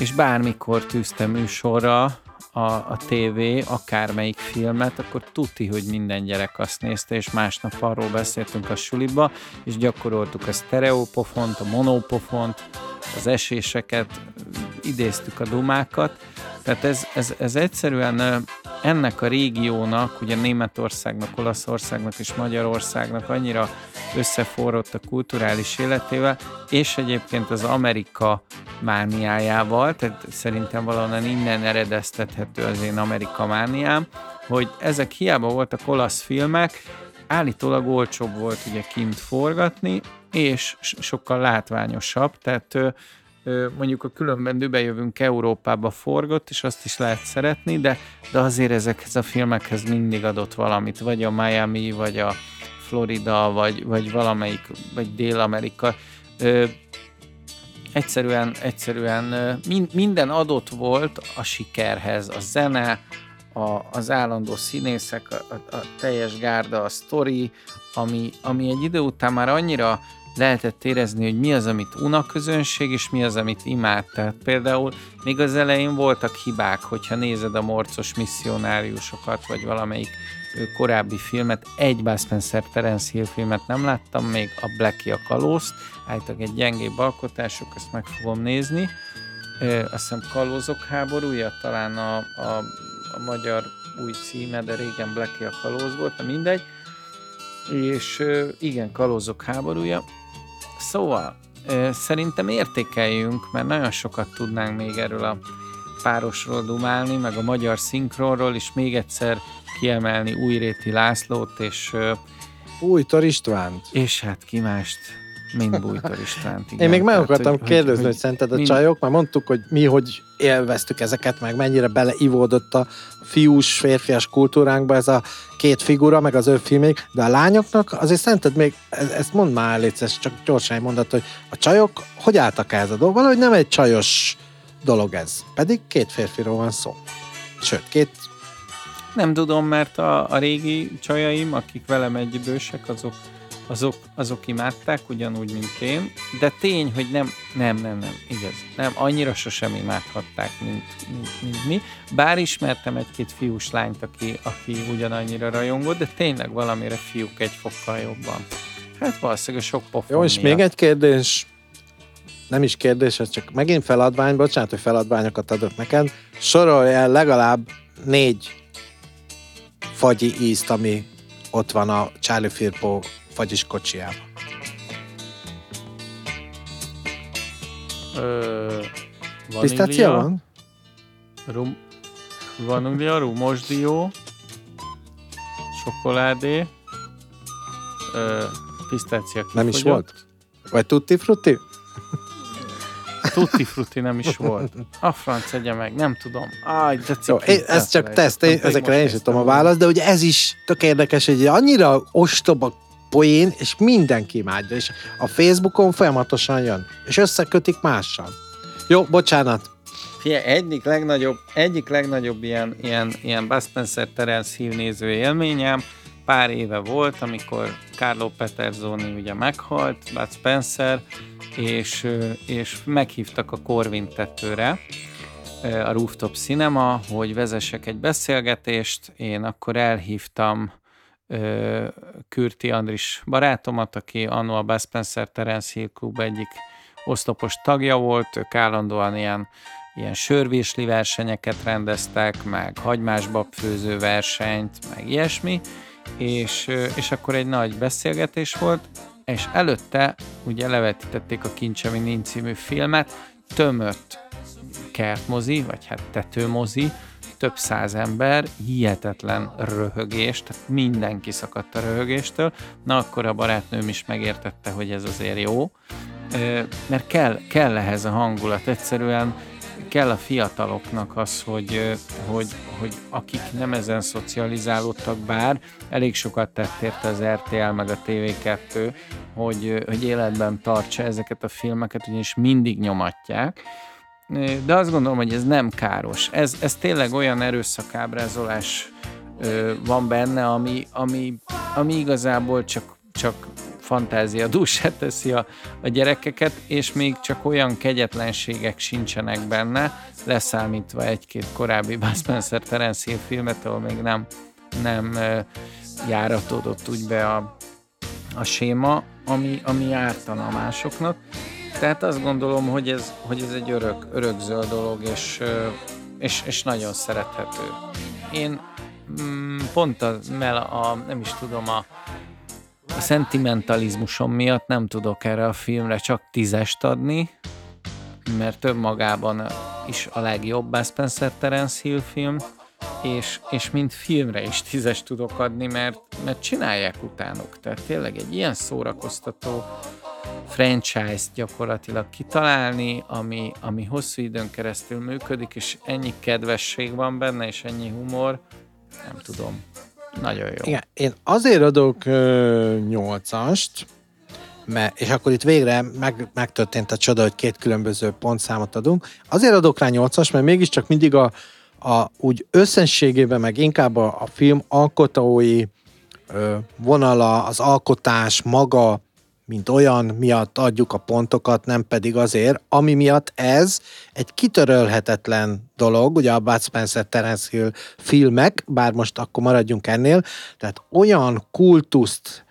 és bármikor tűztem műsorra a, a tévé akármelyik filmet, akkor tuti, hogy minden gyerek azt nézte, és másnap arról beszéltünk a suliba, és gyakoroltuk a sztereopofont, a monopofont, az eséseket, idéztük a dumákat, tehát ez, ez, ez egyszerűen ennek a régiónak, ugye Németországnak, Olaszországnak és Magyarországnak annyira összeforrott a kulturális életével, és egyébként az Amerika mániájával, tehát szerintem valahonnan innen eredeztethető az én Amerika mániám, hogy ezek hiába voltak olasz filmek, állítólag olcsóbb volt ugye kint forgatni, és sokkal látványosabb, tehát mondjuk a különben bejövünk Európába forgott, és azt is lehet szeretni, de, de azért ezekhez a filmekhez mindig adott valamit, vagy a Miami, vagy a Florida, vagy, vagy valamelyik, vagy Dél-Amerika. Ö, egyszerűen, egyszerűen minden adott volt a sikerhez, a zene, a, az állandó színészek, a, a teljes gárda, a sztori, ami, ami egy idő után már annyira lehetett érezni, hogy mi az, amit un a közönség, és mi az, amit imád. Tehát például még az elején voltak hibák, hogyha nézed a morcos misszionáriusokat, vagy valamelyik korábbi filmet, egy Bud Spencer Terence Hill filmet nem láttam, még a Blackie a kalózt, állítólag egy gyengébb alkotásuk, ezt meg fogom nézni. Azt hiszem Kalózok háborúja, talán a, a, a magyar új címe, de régen Blackie a kalóz volt, de mindegy. És igen, Kalózok háborúja, Szóval, szerintem értékeljünk, mert nagyon sokat tudnánk még erről a párosról dumálni, meg a magyar szinkronról, és még egyszer kiemelni Újréti Lászlót, és... Bújtor Istvánt. És hát ki mást, mint Bújtor Istvánt. Igen. Én még meg akartam hogy, kérdezni, hogy, hogy szerinted a mind... csajok, már mondtuk, hogy mi hogy élveztük ezeket, meg mennyire beleivódott a fiús, férfias kultúránkba ez a két figura, meg az ő filmék, de a lányoknak azért szerinted még, ezt mondd már létszes, csak gyorsan mondat, hogy a csajok hogy álltak ez a dolog? Valahogy nem egy csajos dolog ez, pedig két férfiról van szó. Sőt, két nem tudom, mert a, a régi csajaim, akik velem egyidősek, azok azok, azok imádták, ugyanúgy, mint én, de tény, hogy nem, nem, nem, nem, igaz, nem, annyira sosem imádhatták, mint, mint, mint mi, bár ismertem egy-két fiús lányt, aki, aki ugyanannyira rajongott, de tényleg valamire fiúk egy fokkal jobban. Hát valószínűleg sok pofon Jó, és miatt. még egy kérdés, nem is kérdés, ez csak megint feladvány, bocsánat, hogy feladványokat adok neked, sorolj el legalább négy fagyi ízt, ami ott van a Charlie Firpo vagyis kocsiába. Ö, Pisztácia van? Rum, vanília, rumos dió, csokoládé, ö, pisztácia Nem is volt? Vagy tutti frutti? Tutti frutti nem is volt. A franc egye meg, nem tudom. Aj, de Jó, én, ez csak teszt, én, ezekre én is tudom a választ, de ugye ez is tök érdekes, hogy annyira ostoba poén, és mindenki imádja, és a Facebookon folyamatosan jön, és összekötik mással. Jó, bocsánat. Fie, egyik legnagyobb, egyik legnagyobb ilyen, ilyen, ilyen Bud Spencer Terence Hill élményem, pár éve volt, amikor Carlo Peterzoni ugye meghalt, Bud Spencer, és, és meghívtak a Corvin tetőre, a Rooftop Cinema, hogy vezessek egy beszélgetést. Én akkor elhívtam Kürti Andris barátomat, aki annó a Bud Spencer Terence Hill Club egyik oszlopos tagja volt, ők állandóan ilyen ilyen sörvésli versenyeket rendeztek, meg hagymásbabfőző versenyt, meg ilyesmi, és, és akkor egy nagy beszélgetés volt, és előtte ugye levetítették a Kincsemi Nincs című filmet, tömött kertmozi, vagy hát tetőmozi, több száz ember, hihetetlen röhögés, tehát mindenki szakadt a röhögéstől. Na akkor a barátnőm is megértette, hogy ez azért jó, mert kell, kell ehhez a hangulat, egyszerűen kell a fiataloknak az, hogy, hogy, hogy akik nem ezen szocializálódtak, bár elég sokat tett érte az RTL meg a TV2, hogy, hogy életben tartsa ezeket a filmeket, ugyanis mindig nyomatják, de azt gondolom, hogy ez nem káros. Ez, ez tényleg olyan erőszakábrázolás van benne, ami, ami, ami igazából csak, csak fantázia dúsát teszi a, a gyerekeket, és még csak olyan kegyetlenségek sincsenek benne, leszámítva egy-két korábbi Buzz Spencer Terence Hill filmet, ahol még nem, nem járatódott úgy be a, a séma, ami, ami ártana másoknak. Tehát azt gondolom, hogy ez, hogy ez egy örök, örökzöld dolog, és, és, és nagyon szerethető. Én mm, pont a, a, nem is tudom, a, a szentimentalizmusom miatt nem tudok erre a filmre csak tízest adni, mert több magában is a legjobb Buzz Spencer Terence Hill film, és, és mint filmre is tízes tudok adni, mert, mert csinálják utánuk. Tehát tényleg egy ilyen szórakoztató franchise-t gyakorlatilag kitalálni, ami, ami hosszú időn keresztül működik, és ennyi kedvesség van benne, és ennyi humor, nem tudom. Nagyon jó. Igen, én azért adok nyolcast, mert, és akkor itt végre meg, megtörtént a csoda, hogy két különböző pontszámot adunk. Azért adok rá nyolcas, mert mégiscsak mindig a, a úgy összességében, meg inkább a, a film alkotói ö, vonala, az alkotás maga, mint olyan miatt adjuk a pontokat, nem pedig azért, ami miatt ez egy kitörölhetetlen dolog, ugye a Bud Spencer Terence Hill filmek, bár most akkor maradjunk ennél, tehát olyan kultuszt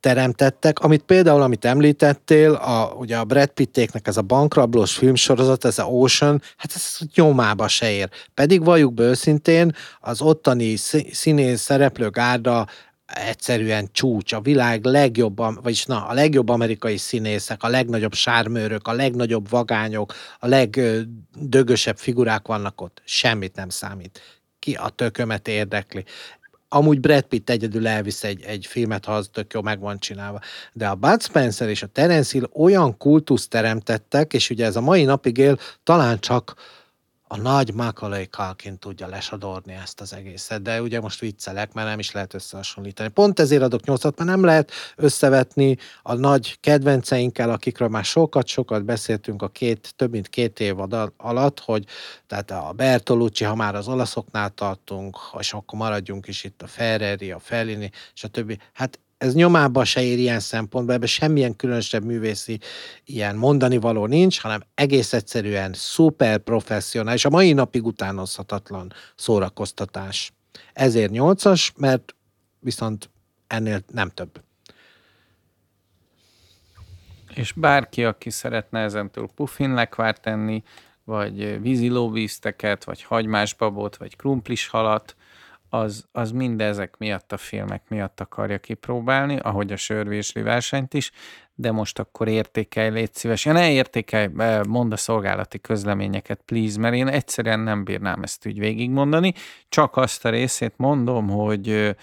teremtettek, amit például, amit említettél, a, ugye a Brad Pittéknek ez a bankrablós filmsorozat, ez a Ocean, hát ez nyomába se ér. Pedig valljuk be őszintén, az ottani színész szereplő gárda egyszerűen csúcs, a világ legjobb, vagyis na, a legjobb amerikai színészek, a legnagyobb sármőrök, a legnagyobb vagányok, a legdögösebb figurák vannak ott. Semmit nem számít. Ki a tökömet érdekli. Amúgy Brad Pitt egyedül elvisz egy, egy filmet, ha az tök jó meg van csinálva. De a Bud Spencer és a Terence Hill olyan kultuszt teremtettek, és ugye ez a mai napig él, talán csak a nagy Macaulay Culkin tudja lesodorni ezt az egészet, de ugye most viccelek, mert nem is lehet összehasonlítani. Pont ezért adok nyolcat, mert nem lehet összevetni a nagy kedvenceinkkel, akikről már sokat-sokat beszéltünk a két, több mint két év alatt, hogy tehát a Bertolucci, ha már az olaszoknál tartunk, és akkor maradjunk is itt a Ferrari, a Fellini, és a többi. Hát ez nyomába se ér ilyen szempontból, ebben semmilyen különösebb művészi ilyen mondani való nincs, hanem egész egyszerűen szuper professzionális, a mai napig utánozhatatlan szórakoztatás. Ezért nyolcas, mert viszont ennél nem több. És bárki, aki szeretne ezentől puffin lekvár tenni, vagy vízilóvízteket, vagy hagymásbabot, vagy krumplis halat, az, az mindezek miatt a filmek miatt akarja kipróbálni, ahogy a sörvésli versenyt is, de most akkor értékelj, légy szíves. Ja, ne értékelj, mondd a szolgálati közleményeket, please, mert én egyszerűen nem bírnám ezt úgy végigmondani, csak azt a részét mondom, hogy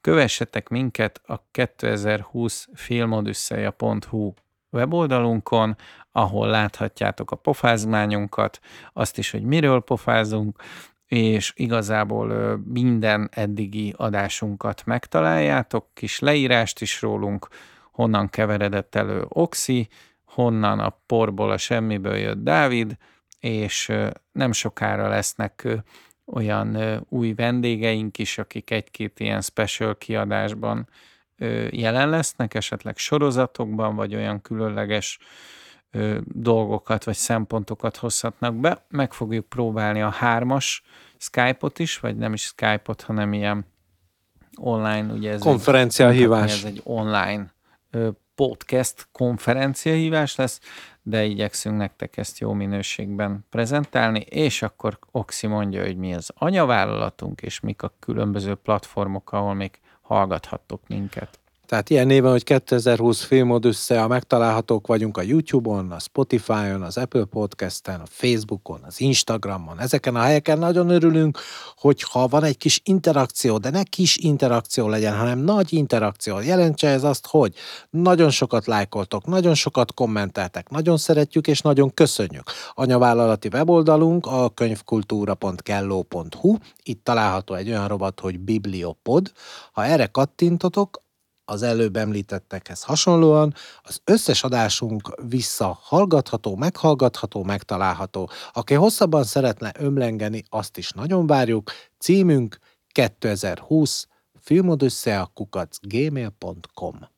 kövessetek minket a 2020 filmodüsszeja.hu weboldalunkon, ahol láthatjátok a pofázmányunkat, azt is, hogy miről pofázunk, és igazából minden eddigi adásunkat megtaláljátok, kis leírást is rólunk, honnan keveredett elő Oxi, honnan a porból a semmiből jött Dávid, és nem sokára lesznek olyan új vendégeink is, akik egy-két ilyen special kiadásban jelen lesznek, esetleg sorozatokban, vagy olyan különleges dolgokat vagy szempontokat hozhatnak be. Meg fogjuk próbálni a hármas Skype-ot is, vagy nem is Skype-ot, hanem ilyen online, ugye ez konferencia egy, hívás. Ez egy online podcast konferencia hívás lesz, de igyekszünk nektek ezt jó minőségben prezentálni, és akkor Oxi mondja, hogy mi az anyavállalatunk, és mik a különböző platformok, ahol még hallgathattok minket. Tehát ilyen néven, hogy 2020 Filmod össze, megtalálhatók vagyunk a YouTube-on, a Spotify-on, az Apple Podcast-en, a Facebookon, az Instagramon. Ezeken a helyeken nagyon örülünk, hogyha van egy kis interakció, de ne kis interakció legyen, hanem nagy interakció. Jelentse ez azt, hogy nagyon sokat lájkoltok, nagyon sokat kommenteltek, nagyon szeretjük és nagyon köszönjük. Anyavállalati weboldalunk a könyvkultúra.kelló.hu, itt található egy olyan robot, hogy Bibliopod. Ha erre kattintotok, az előbb említettekhez hasonlóan az összes adásunk visszahallgatható, meghallgatható, megtalálható. Aki hosszabban szeretne ömlengeni, azt is nagyon várjuk. Címünk 2020 filmodösszeakukac gmail.com